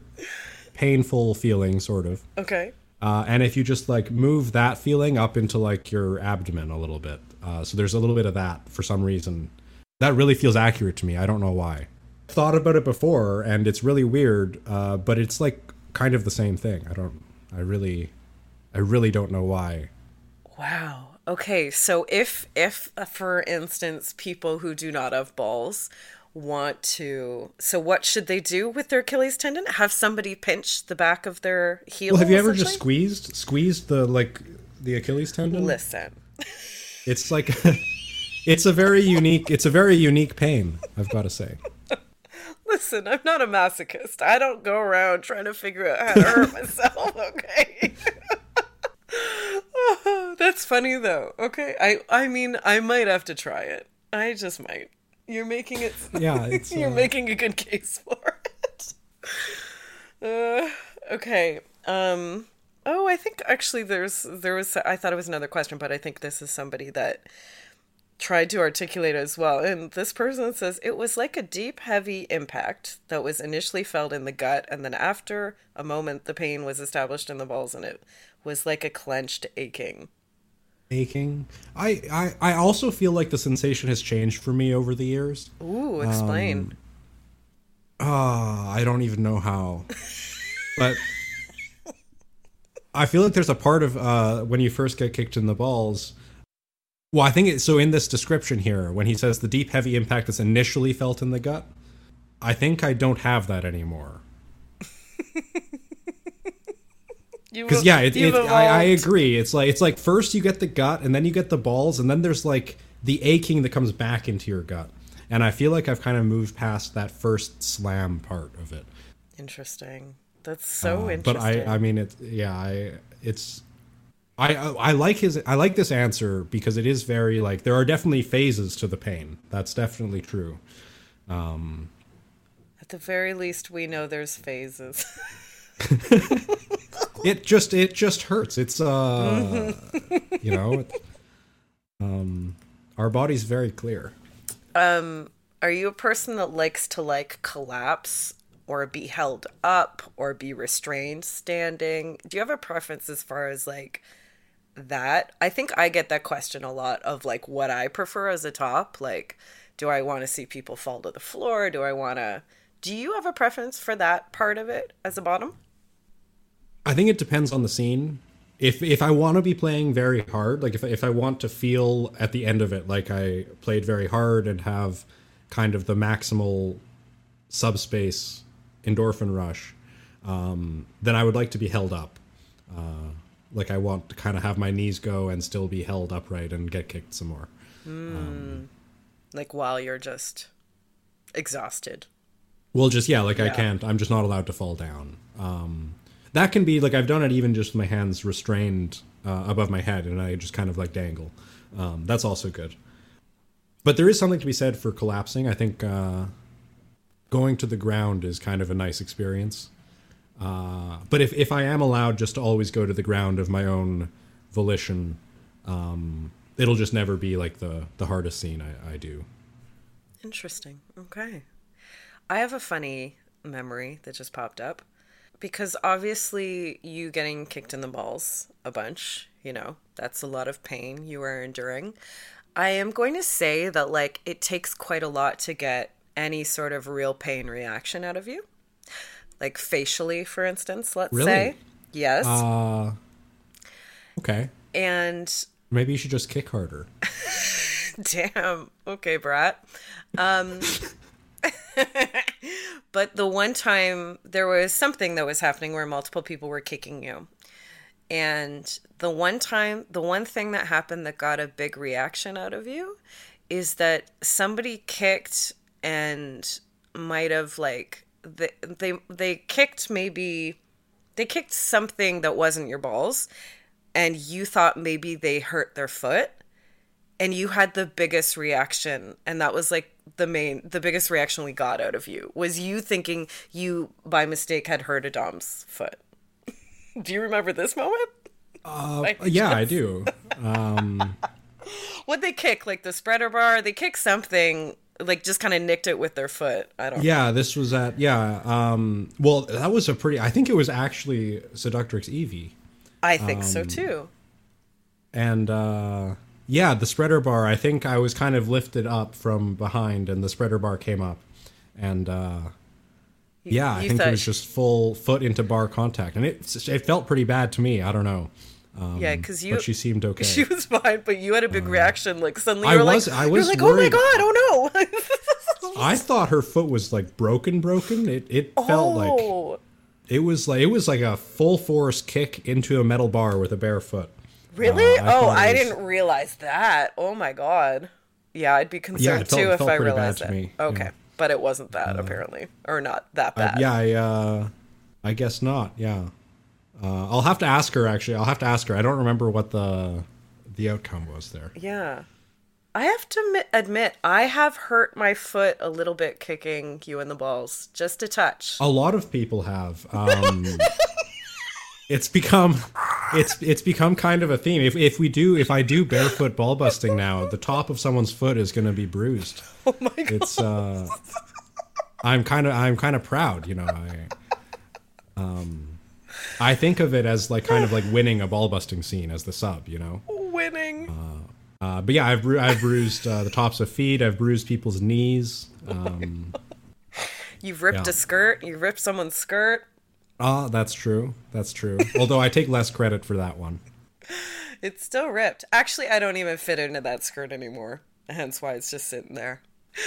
Speaker 2: painful feeling sort of.
Speaker 1: Okay.
Speaker 2: Uh, and if you just like move that feeling up into like your abdomen a little bit, uh, so there's a little bit of that for some reason. That really feels accurate to me. I don't know why. Thought about it before, and it's really weird, uh, but it's like kind of the same thing. I don't. I really, I really don't know why.
Speaker 1: Wow. Okay, so if if uh, for instance people who do not have balls want to so what should they do with their Achilles tendon? Have somebody pinch the back of their heel?
Speaker 2: Well, have you ever just squeezed squeezed the like the Achilles tendon?
Speaker 1: listen?
Speaker 2: It's like it's a very unique. It's a very unique pain. I've got to say.
Speaker 1: Listen, I'm not a masochist. I don't go around trying to figure out how to hurt myself, okay? That's funny though. Okay, I I mean I might have to try it. I just might. You're making it.
Speaker 2: Yeah, it's,
Speaker 1: you're
Speaker 2: uh,
Speaker 1: making a good case for it. Uh, okay. Um. Oh, I think actually there's there was I thought it was another question, but I think this is somebody that tried to articulate as well. And this person says it was like a deep, heavy impact that was initially felt in the gut, and then after a moment, the pain was established in the balls, and it was like a clenched aching.
Speaker 2: aching. I, I I also feel like the sensation has changed for me over the years.
Speaker 1: Ooh, explain.
Speaker 2: Ah, I don't even know how. but I feel like there's a part of uh, when you first get kicked in the balls. Well, I think it, so. In this description here, when he says the deep, heavy impact is initially felt in the gut, I think I don't have that anymore. Because yeah, it, it, I, I agree. It's like it's like first you get the gut, and then you get the balls, and then there's like the aching that comes back into your gut. And I feel like I've kind of moved past that first slam part of it.
Speaker 1: Interesting. That's so
Speaker 2: Uh,
Speaker 1: interesting.
Speaker 2: But I, I mean, it's Yeah, I. It's. I, I I like his I like this answer because it is very like there are definitely phases to the pain. That's definitely true.
Speaker 1: Um, At the very least, we know there's phases.
Speaker 2: It just it just hurts. It's uh you know, it, um our body's very clear.
Speaker 1: Um, Are you a person that likes to like collapse or be held up or be restrained standing? Do you have a preference as far as like that? I think I get that question a lot of like what I prefer as a top. Like, do I want to see people fall to the floor? Do I want to. Do you have a preference for that part of it as a bottom?
Speaker 2: I think it depends on the scene. If if I want to be playing very hard, like if if I want to feel at the end of it like I played very hard and have kind of the maximal subspace endorphin rush, um, then I would like to be held up. Uh, like I want to kind of have my knees go and still be held upright and get kicked some more.
Speaker 1: Like, while you're just exhausted.
Speaker 2: Well, just yeah, like I can't. I'm just not allowed to fall down. Um, that can be like I've done it even just with my hands restrained uh, above my head, and I just kind of like dangle. Um, that's also good. But there is something to be said for collapsing. I think uh, going to the ground is kind of a nice experience. Uh, but if if I am allowed just to always go to the ground of my own volition, um, it'll just never be like the the hardest scene I, I do.
Speaker 1: Interesting. Okay. I have a funny memory that just popped up because obviously you getting kicked in the balls a bunch, you know, that's a lot of pain you are enduring. I am going to say that like it takes quite a lot to get any sort of real pain reaction out of you. Like facially, for instance, let's
Speaker 2: Really?
Speaker 1: say. Yes.
Speaker 2: Uh, okay.
Speaker 1: and
Speaker 2: Maybe you should just kick harder.
Speaker 1: Damn. Okay, Brat. Um, but the one time there was something that was happening where multiple people were kicking you. And the one time, the one thing that happened that got a big reaction out of you is that somebody kicked and might have like they they they kicked maybe they kicked something that wasn't your balls and you thought maybe they hurt their foot and you had the biggest reaction and that was like the main the biggest reaction we got out of you was you thinking you by mistake had hurt a dom's foot do you remember this moment
Speaker 2: Uh, yeah, I do.
Speaker 1: what they kick like the spreader bar they kick something like just kind of nicked it with their foot i don't
Speaker 2: Yeah, this was at yeah. Um, well, that was a pretty. I think it was actually Seductrix Eevee,
Speaker 1: i think
Speaker 2: Um,
Speaker 1: so too
Speaker 2: and uh, yeah, the spreader bar. I think I was kind of lifted up from behind, and the spreader bar came up, and uh, yeah, I think it was just full foot into bar contact, and it it felt pretty bad to me. I don't know.
Speaker 1: yeah because you
Speaker 2: but she seemed okay.
Speaker 1: she was fine but you had a big reaction like suddenly
Speaker 2: I
Speaker 1: you were
Speaker 2: was-
Speaker 1: like
Speaker 2: I
Speaker 1: you
Speaker 2: was
Speaker 1: like oh my god oh no
Speaker 2: I thought her foot was like broken, broken. It it felt like
Speaker 1: oh
Speaker 2: It was like it was like a full force kick into a metal bar with a bare foot.
Speaker 1: Really?
Speaker 2: Uh, I
Speaker 1: oh, I
Speaker 2: was-
Speaker 1: didn't realize that. Oh my god. Yeah, I'd be concerned
Speaker 2: it felt-
Speaker 1: too if I realized it.
Speaker 2: me,
Speaker 1: Okay,
Speaker 2: yeah.
Speaker 1: but it wasn't that apparently, or not that
Speaker 2: Uh,
Speaker 1: bad.
Speaker 2: yeah, I uh, I guess not. Yeah, uh, I'll have to ask her. Actually, I'll have to ask her. I don't remember what the the outcome was there.
Speaker 1: Yeah. I have to admit, admit, I have hurt my foot a little bit kicking you in the balls, just a touch.
Speaker 2: A lot of people have. Um, it's become it's it's become kind of a theme. If if we do if I do barefoot ball busting now, the top of someone's foot is going to be bruised.
Speaker 1: Oh my god!
Speaker 2: It's uh, I'm kind of I'm kind of proud, you know. I um, I think of it as like kind of like winning a ball busting scene as the sub, you know.
Speaker 1: Winning.
Speaker 2: Uh, but yeah, I've bru- I've bruised uh, the tops of feet. I've bruised people's knees. Um,
Speaker 1: You've ripped
Speaker 2: yeah.
Speaker 1: a skirt. You ripped someone's skirt.
Speaker 2: Ah, that's true. That's true. Although I take less credit for that one.
Speaker 1: It's still ripped. Actually, I don't even fit into that skirt anymore. Hence why it's just sitting there.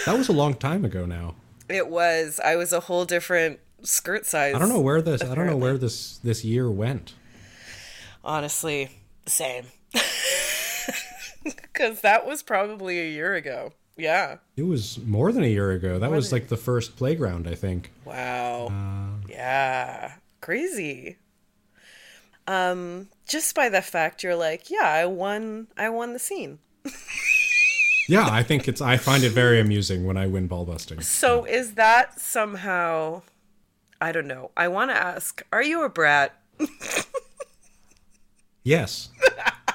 Speaker 2: That was a long time ago now.
Speaker 1: It was. I was a whole different skirt size.
Speaker 2: I don't know where this. I don't know where this this year went.
Speaker 1: Honestly, same. Because that was probably a year ago. Yeah.
Speaker 2: It was more than a year ago. That was like the first playground, I think.
Speaker 1: Wow.
Speaker 2: Uh,
Speaker 1: Yeah. Crazy. Um, just by the fact you're like, yeah, I won I won the scene.
Speaker 2: yeah, I think it's. I find it very amusing when I win ball busting.
Speaker 1: So is that somehow I don't know. I want to ask, are you a brat?
Speaker 2: Yes,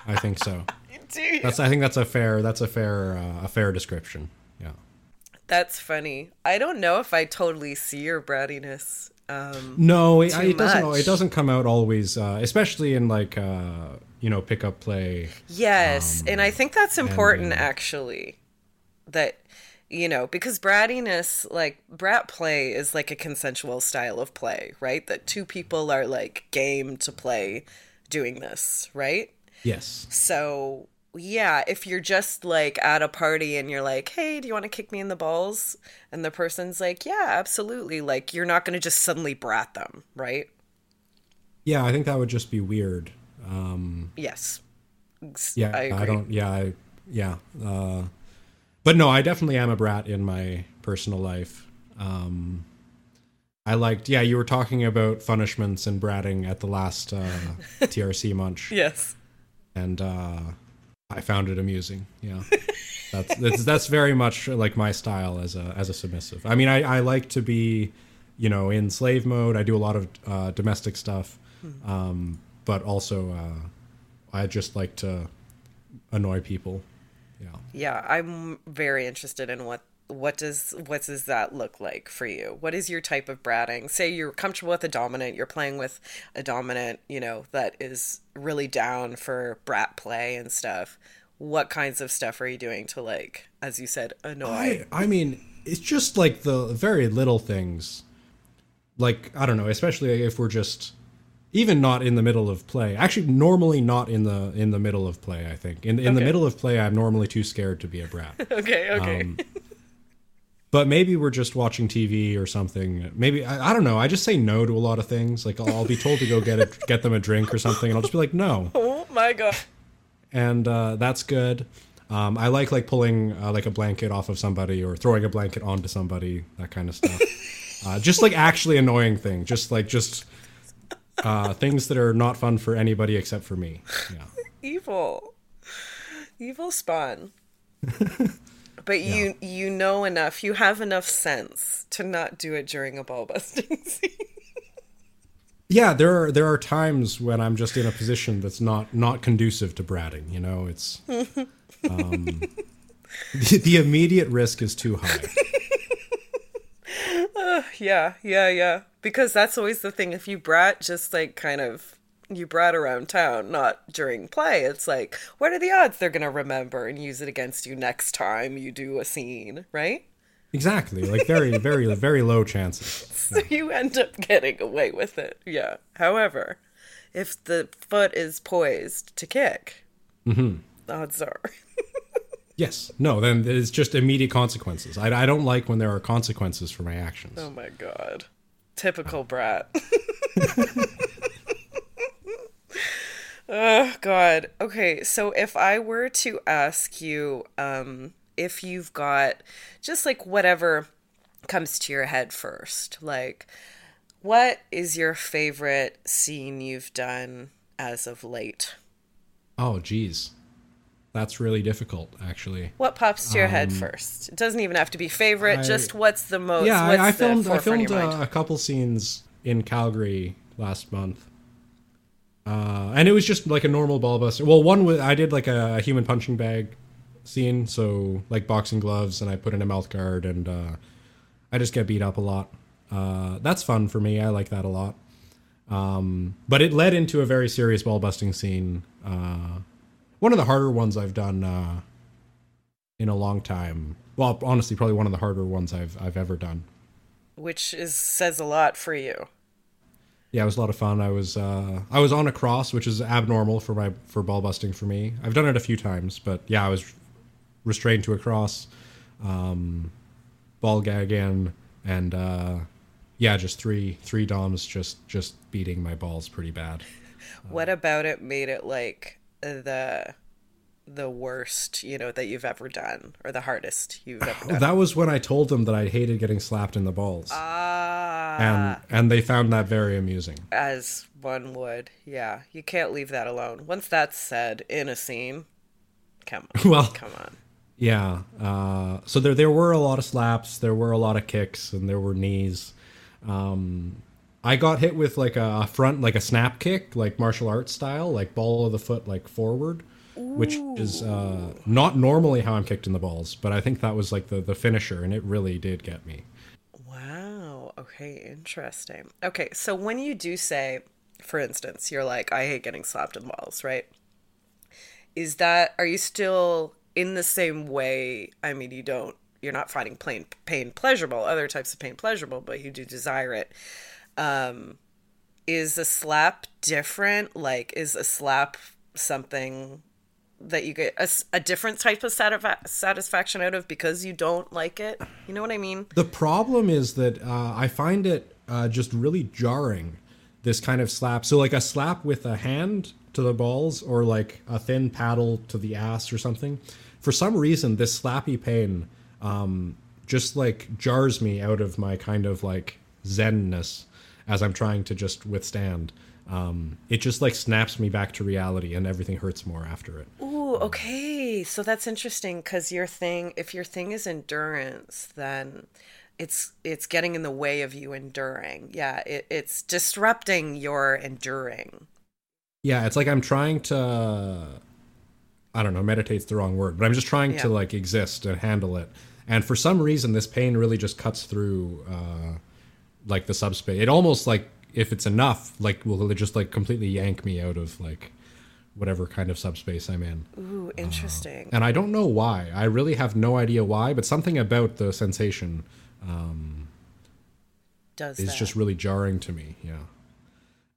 Speaker 2: I think so.
Speaker 1: Do you?
Speaker 2: That's. I think that's a fair. That's a fair. Uh, a fair description. Yeah.
Speaker 1: That's funny. I don't know if I totally see your brattiness. Um,
Speaker 2: No, it, it doesn't.
Speaker 1: much.
Speaker 2: It doesn't come out always, uh, especially in like uh, you know pickup play.
Speaker 1: yes, and I think that's important
Speaker 2: uh,
Speaker 1: actually. That you know, because brattiness, like brat play, is like a consensual style of play, right? That two people are like game to play doing this, right?
Speaker 2: Yes.
Speaker 1: So yeah, if you're just like at a party and you're like, "Hey, do you want to kick me in the balls?" and the person's like, "Yeah, absolutely." Like you're not going to just suddenly brat them, right?
Speaker 2: Yeah, I think that would just be weird. Um,
Speaker 1: Yes.
Speaker 2: Yeah,
Speaker 1: I
Speaker 2: I, don't. Yeah, I, yeah. Uh, but no, I definitely am a brat in my personal life. Um, I liked. Yeah, you were talking about punishments and bratting at the last uh, TRC munch.
Speaker 1: Yes.
Speaker 2: and uh, I found it amusing. Yeah, that's, that's that's very much like my style as a as a submissive. I mean, I, I like to be, you know, in slave mode. I do a lot of uh, domestic stuff, um, but also uh, I just like to annoy people. Yeah.
Speaker 1: Yeah, I'm very interested in what what does what does that look like for you? What is your type of bratting? Say you're comfortable with a dominant, you're playing with a dominant, you know, that is really down for brat play and stuff. What kinds of stuff are you doing to like, as you said, annoy?
Speaker 2: I, I mean, it's just like the very little things. Like, I don't know, especially if we're just even not in the middle of play. Actually, normally not in the in the middle of play, I think. In in the middle of play, I'm normally too scared to be a brat.
Speaker 1: okay, okay.
Speaker 2: Um, but maybe we're just watching TV or something. Maybe I, I don't know. I just say no to a lot of things. Like I'll, I'll be told to go get a get them a drink or something, and I'll just be like no,
Speaker 1: oh my god.
Speaker 2: and uh, that's good. Um, I like like pulling uh, like a blanket off of somebody or throwing a blanket onto somebody, that kind of stuff. uh, just like actually annoying things, just like just uh, things that are not fun for anybody except for me. Yeah.
Speaker 1: Evil. Evil spawn. But you you know enough, you have enough sense to not do it during a ball busting scene.
Speaker 2: Yeah, there are there are times when I'm just in a position that's not not conducive to bratting. You know, it's um, the, the immediate risk is too high.
Speaker 1: Yeah, yeah, yeah. Because that's always the thing. If you brat just like kind of you brought around town, not during play, it's like, what are the odds they're gonna remember and use it against you next time you do a scene, right?
Speaker 2: Exactly, like very very very low chances.
Speaker 1: So you end up getting away with it. Yeah. However, if the foot is poised to kick, mm-hmm. odds are.
Speaker 2: Yes, no, then it's just immediate consequences. I, I don't like when there are consequences for my actions.
Speaker 1: Oh my god. Typical brat. oh god. Okay, so if I were to ask you um if you've got just like whatever comes to your head first, like what is your favorite scene you've done as of late?
Speaker 2: Oh, geez. that's really difficult, actually.
Speaker 1: What pops to your head first? It doesn't even have to be favorite.
Speaker 2: Um, I-
Speaker 1: just what's the most?
Speaker 2: yeah,
Speaker 1: what's
Speaker 2: I, I
Speaker 1: the
Speaker 2: filmed I filmed uh, a couple scenes in Calgary last month, uh, and it was just like a normal ball buster. Well, one was I did like a, human punching bag scene, so like boxing gloves, and I put in a mouth guard, and uh, I just get beat up a lot. Uh, that's fun for me. I like that a lot. Um, but it led into a very serious ball busting scene. Uh, one of the harder ones I've done uh, in a long time. Well, honestly, probably one of the harder ones I've I've ever done.
Speaker 1: which is says a lot for you.
Speaker 2: Yeah, it was a lot of fun. I was uh, I was on a cross, which is abnormal for my for ball busting for me. I've done it a few times, but yeah, I was restrained to a cross, um, ball gag in, and uh, yeah, just three three doms just just beating my balls pretty bad.
Speaker 1: What about it made it like the the worst, you know, that you've ever done, or the hardest you've ever done?
Speaker 2: That was when I told them that I hated getting slapped in the balls,
Speaker 1: Ah,
Speaker 2: and and they found that very amusing.
Speaker 1: as one would. Yeah, you can't leave that alone. Once that's said in a scene, come on,
Speaker 2: Well,
Speaker 1: come on.
Speaker 2: Yeah. Uh, so there there were a lot of slaps, there were a lot of kicks, and there were knees. Um, I got hit with like a front, like a snap kick, like martial arts style, like ball of the foot, like forward, which is uh, not normally how I'm kicked in the balls, but I think that was like the the finisher, and it really did get me.
Speaker 1: Okay, interesting. Okay, so when you do say, for instance, you're like, I hate getting slapped in the balls, right? Is that are you still in the same way? I mean, you don't you're not finding pain pain pleasurable, other types of pain pleasurable, but you do desire it. Um is a slap different? Like is a slap something that you get a different type of satisfa- satisfaction out of because you don't like it? You know what I mean?
Speaker 2: The problem is that uh, I find it uh, just really jarring. This kind of slap. So like a slap with a hand to the balls, or like a thin paddle to the ass, or something. For some reason, this slappy pain um, just like jars me out of my kind of like zenness as I'm trying to just withstand. Um, it just like snaps me back to reality, and everything hurts more after it.
Speaker 1: Ooh, okay. So that's interesting because your thing, if your thing is endurance, then it's it's getting in the way of you enduring. Yeah, it, it's disrupting your enduring.
Speaker 2: Yeah, it's like I'm trying to I don't know, meditate's the wrong word, but I'm just trying to like exist and handle it. And for some reason this pain really just cuts through uh like the subspace. It almost like if it's enough, like will it just like completely yank me out of like whatever kind of subspace I'm in.
Speaker 1: Ooh, interesting.
Speaker 2: And I don't know why. I really have no idea why, but something about the sensation um,
Speaker 1: Does
Speaker 2: is
Speaker 1: that.
Speaker 2: just really jarring to me. Yeah.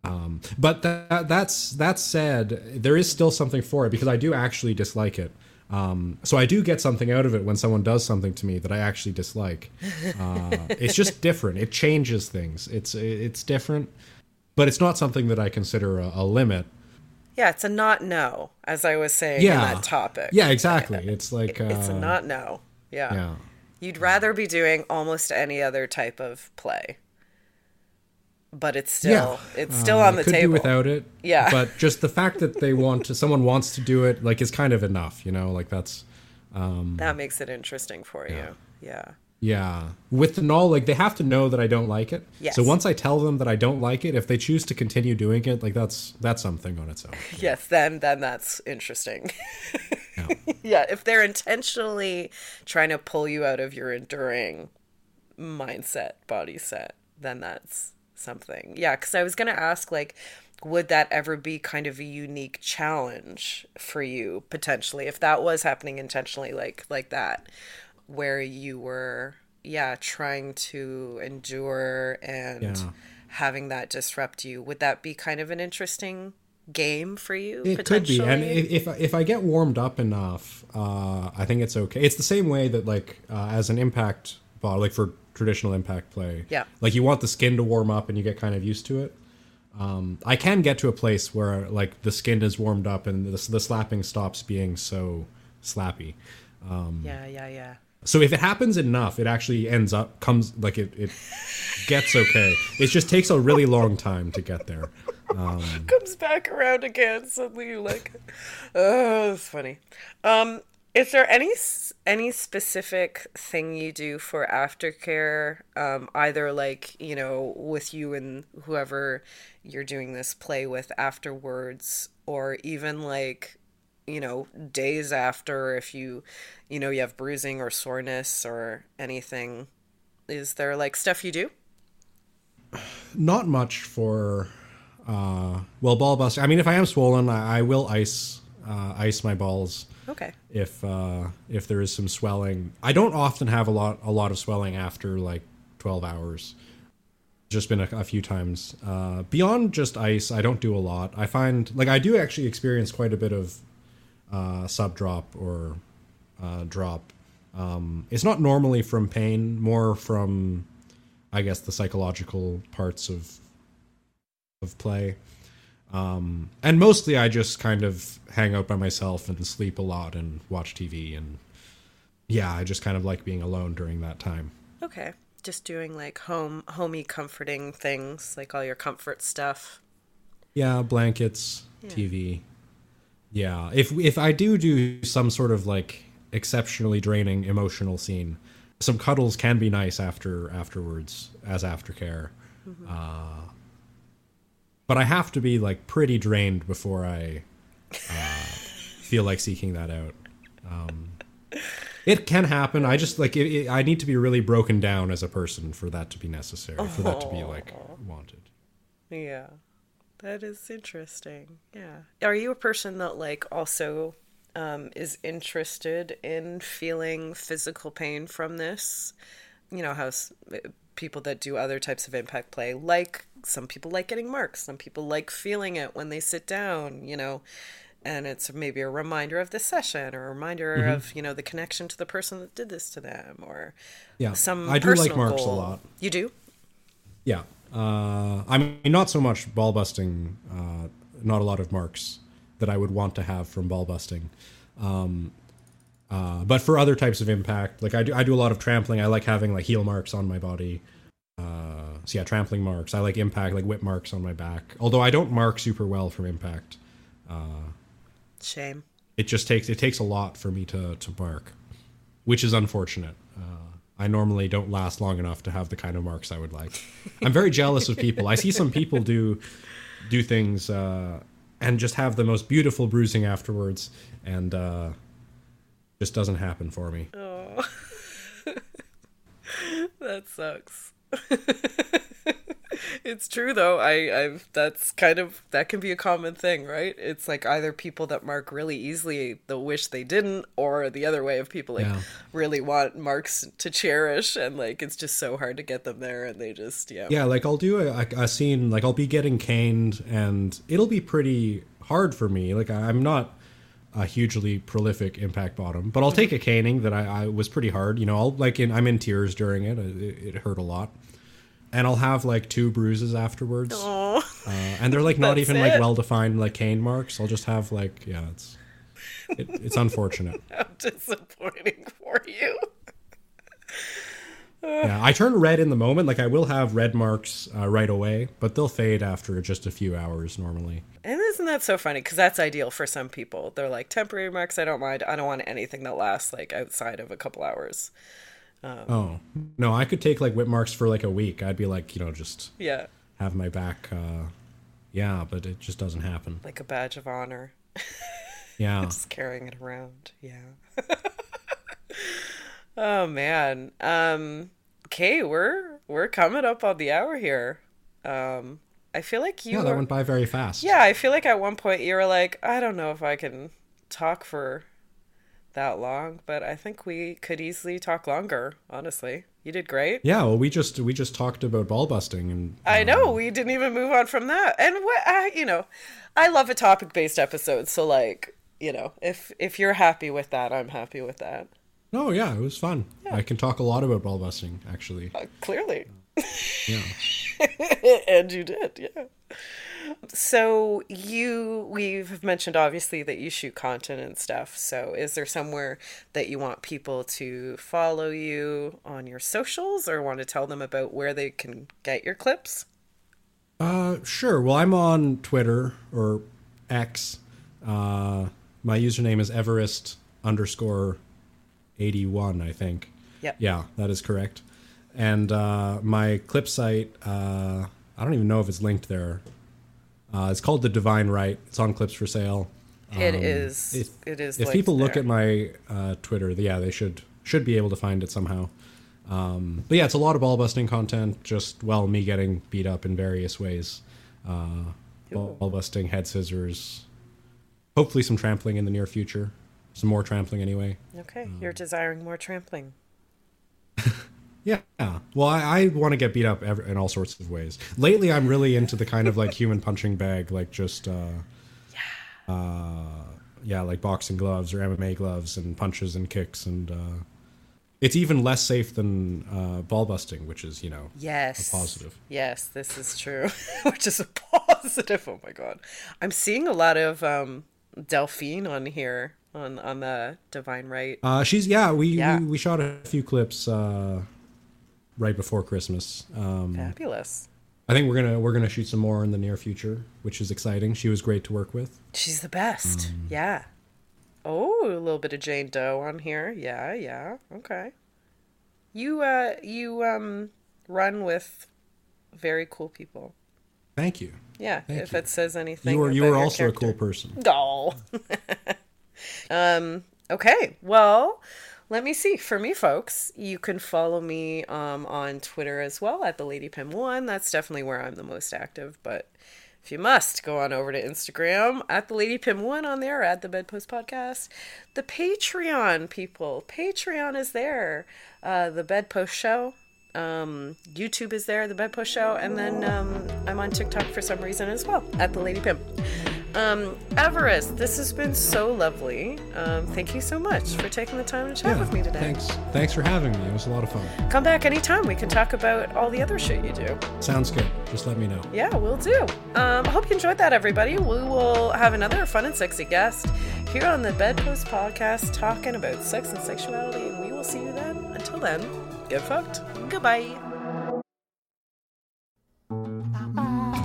Speaker 2: Um, but that that's that said, there is still something for it because I do actually dislike it. Um, so I do get something out of it when someone does something to me that I actually dislike. Uh, it's just different. It changes things. It's it's different, but it's not something that I consider a, a limit.
Speaker 1: yeah, it's a not no, as I was saying
Speaker 2: Yeah,
Speaker 1: in that topic.
Speaker 2: Yeah, exactly. It's like uh,
Speaker 1: It's a not no. Yeah.
Speaker 2: yeah.
Speaker 1: You'd rather be doing almost any other type of play. But it's still
Speaker 2: Yeah.
Speaker 1: it's still
Speaker 2: Uh,
Speaker 1: on the
Speaker 2: could
Speaker 1: table.
Speaker 2: do without it.
Speaker 1: Yeah.
Speaker 2: But just the fact that they want to, someone wants to do it, like, is kind of enough. You know, like that's.
Speaker 1: that makes it interesting for you. Yeah.
Speaker 2: Yeah. With the null, like they have to know that I don't like it.
Speaker 1: Yes.
Speaker 2: So once I tell them that I don't like it, if they choose to continue doing it, like that's that's something on its own.
Speaker 1: Yes, then then that's interesting.
Speaker 2: Yeah.
Speaker 1: yeah, if they're intentionally trying to pull you out of your enduring mindset, body set, then that's something. Yeah, cuz I was going to ask like would that ever be kind of a unique challenge for you potentially if that was happening intentionally like like that where you were yeah, trying to endure and
Speaker 2: Yeah.
Speaker 1: having that disrupt you. Would that be kind of an interesting game for you
Speaker 2: It could be, and if if, if I get warmed up enough, uh, I think it's okay. It's the same way that like uh, as an impact bot, like for traditional impact play,
Speaker 1: Yeah.
Speaker 2: like you want the skin to warm up and you get kind of used to it. Um, I can get to a place where like the skin is warmed up and the, the slapping stops being so slappy.
Speaker 1: Yeah, yeah, yeah.
Speaker 2: So if it happens enough, it actually ends up comes like it, it gets okay. It just takes a really long time to get there. Um,
Speaker 1: Comes back around again. Suddenly you're like, oh, it's funny. Um, is there any any specific thing you do for aftercare? Um, either like you know with you and whoever you're doing this play with afterwards, or even like you know days after if you you know you have bruising or soreness or anything. Is there like stuff you do?
Speaker 2: not much for uh well ball busting i mean if i am swollen i, I will ice uh ice my balls
Speaker 1: Okay.
Speaker 2: if uh if there is some swelling. I don't often have a lot a lot of swelling after like 12 hours. Just been a, a few times. Uh beyond just ice i don't do a lot. I find like i do actually experience quite a bit of uh sub drop or uh drop. Um it's not normally from pain more from I guess the psychological parts of of play. Um, and mostly I just kind of hang out by myself and sleep a lot and watch TV and yeah, I just kind of like being alone during that time.
Speaker 1: Okay. Just doing like home homey comforting things, like all your comfort stuff.
Speaker 2: Yeah, blankets, TV. Yeah, if if I do do some sort of like exceptionally draining emotional scene, some cuddles can be nice after afterwards as aftercare. Uh, but I have to be like pretty drained before I uh, feel like seeking that out. Um, it can happen. I just like it, it, I need to be really broken down as a person for that to be necessary, for that to be like wanted.
Speaker 1: Yeah. That is interesting. Yeah. Are you a person that like also um, is interested in feeling physical pain from this? You know how people that do other types of impact play like some people like getting marks, some people like feeling it when they sit down, you know. And it's maybe a reminder of the session or a reminder
Speaker 2: Mm-hmm.
Speaker 1: of, you know, the connection to the person that did this to them or
Speaker 2: Yeah,
Speaker 1: some
Speaker 2: I do like marks a lot.
Speaker 1: You do?
Speaker 2: Yeah. Uh, I mean, not so much ball busting, uh, not a lot of marks that I would want to have from ball busting. Um, uh, but for other types of impact, like I do, I do a lot of trampling. I like having like heel marks on my body. Uh, so yeah, trampling marks. I like impact, like whip marks on my back. Although I don't mark super well from impact.
Speaker 1: Shame.
Speaker 2: It just takes it takes a lot for me to to mark, which is unfortunate. Uh, I normally don't last long enough to have the kind of marks I would like. I'm very jealous of people. I see some people do do things uh, and just have the most beautiful bruising afterwards, and uh, just doesn't happen for me.
Speaker 1: Oh. that sucks. it's true though. I I've that's kind of that can be a common thing, right? It's like either people that mark really easily that wish they didn't or the other way of people like
Speaker 2: Yeah.
Speaker 1: really want marks to cherish and like it's just so hard to get them there and they just yeah.
Speaker 2: Yeah, like I'll do a, a scene, like I'll be getting caned, and it'll be pretty hard for me. Like I- I'm not a hugely prolific impact bottom, but I'll take a caning that I, I was pretty hard. You know, I'll like in, I'm in tears during it. It, it hurt a lot, and I'll have like two bruises afterwards, uh, and they're like not even
Speaker 1: it?
Speaker 2: like well defined like cane marks. I'll just have like yeah, it's it, it's unfortunate.
Speaker 1: how disappointing for you.
Speaker 2: Yeah, I turn red in the moment. Like I will have red marks uh, right away, but they'll fade after just a few hours normally.
Speaker 1: And isn't that so funny? Because that's ideal for some people. They're like temporary marks. I don't mind. I don't want anything that lasts like outside of a couple hours.
Speaker 2: Oh no, I could take like whip marks for like a week. I'd be like, you know, just
Speaker 1: Yeah,
Speaker 2: have my back. Uh, yeah, but it just doesn't happen.
Speaker 1: like a badge of honor.
Speaker 2: Yeah,
Speaker 1: Just carrying it around. Yeah. oh man. Um. Okay, we're we're coming up on the hour here. Um. I feel like you.
Speaker 2: yeah, that
Speaker 1: were-
Speaker 2: went by very fast.
Speaker 1: Yeah, I feel like at one point you were like, I don't know if I can talk for that long, but I think we could easily talk longer. Honestly, you did great.
Speaker 2: Yeah, well, we just we just talked about ball busting, and
Speaker 1: I know we didn't even move on from that. And what I, you know, I love a topic-based episode. So like, you know, if if you're happy with that, I'm happy with that.
Speaker 2: Oh yeah, it was fun. Yeah. I can talk a lot about ball busting actually.
Speaker 1: Uh, clearly,
Speaker 2: Yeah.
Speaker 1: and you did, yeah. So you we've mentioned obviously that you shoot content and stuff. So is there somewhere that you want people to follow you on your socials or want to tell them about where they can get your clips?
Speaker 2: Uh, sure. Well, I'm on Twitter or X. Uh, my username is Evariste underscore eighty one. I think.
Speaker 1: Yep.
Speaker 2: Yeah, that is correct. And uh, my clip site, uh, I don't even know if it's linked there. Uh, it's called The Divine Right. It's on Clips for Sale.
Speaker 1: It
Speaker 2: Um,
Speaker 1: is.
Speaker 2: If,
Speaker 1: it is.
Speaker 2: if people look
Speaker 1: there.
Speaker 2: at my uh, Twitter, yeah, they should should be able to find it somehow. Um, but yeah, it's a lot of ball busting content. Just well, me getting beat up in various ways, uh, ball busting, head scissors. Hopefully, some trampling in the near future. Some more trampling, anyway.
Speaker 1: Okay,
Speaker 2: um,
Speaker 1: you're desiring more trampling.
Speaker 2: Yeah. Well, I, I want to get beat up in all sorts of ways. Lately, I'm really into the kind of like human punching bag, like just, uh, yeah, uh, yeah, like boxing gloves or MMA gloves and punches and kicks, and uh, it's even less safe than uh, ball busting, which is you know
Speaker 1: Yes.
Speaker 2: a positive.
Speaker 1: Yes, this is true. Which is a positive. Oh my god. I'm seeing a lot of um Delphine on here on on the Divine Right.
Speaker 2: Uh, she's yeah, we,
Speaker 1: Yeah.
Speaker 2: we we shot a few clips uh, right before Christmas. Um,
Speaker 1: Fabulous.
Speaker 2: I think we're gonna we're gonna shoot some more in the near future, which is exciting. She was great to work with.
Speaker 1: She's the best.
Speaker 2: Um,
Speaker 1: yeah. Oh, a little bit of Jane Doe on here. Yeah, yeah. Okay. You uh you um run with very cool people.
Speaker 2: Thank you.
Speaker 1: Yeah,
Speaker 2: Thank
Speaker 1: if
Speaker 2: you.
Speaker 1: it says anything.
Speaker 2: You were you were
Speaker 1: your
Speaker 2: also a cool person.
Speaker 1: Oh. um, okay. Well, let me see. For me, folks, you can follow me um, on Twitter as well at the Lady Pim One. That's definitely where I'm the most active. But if you must, go on over to Instagram at the Lady Pim One on there at the Bedpost Podcast. The Patreon people, Patreon is there. Uh, the Bedpost Show. Um, YouTube is there, the Bedpost Show, and then um, I'm on TikTok for some reason as well at the Lady Pimp. Um, Evariste, this has been so lovely. Um, thank you so much for taking the time to chat with me today.
Speaker 2: Thanks. Thanks for having me. It was a lot of fun.
Speaker 1: Come back anytime. We can talk about all the other shit you do.
Speaker 2: Sounds good. Just let me know.
Speaker 1: Yeah, we'll do. Um, I hope you enjoyed that, everybody. We will have another fun and sexy guest here on the Bedpost Podcast talking about sex and sexuality, and we will see you then. Until then, get fucked. Goodbye.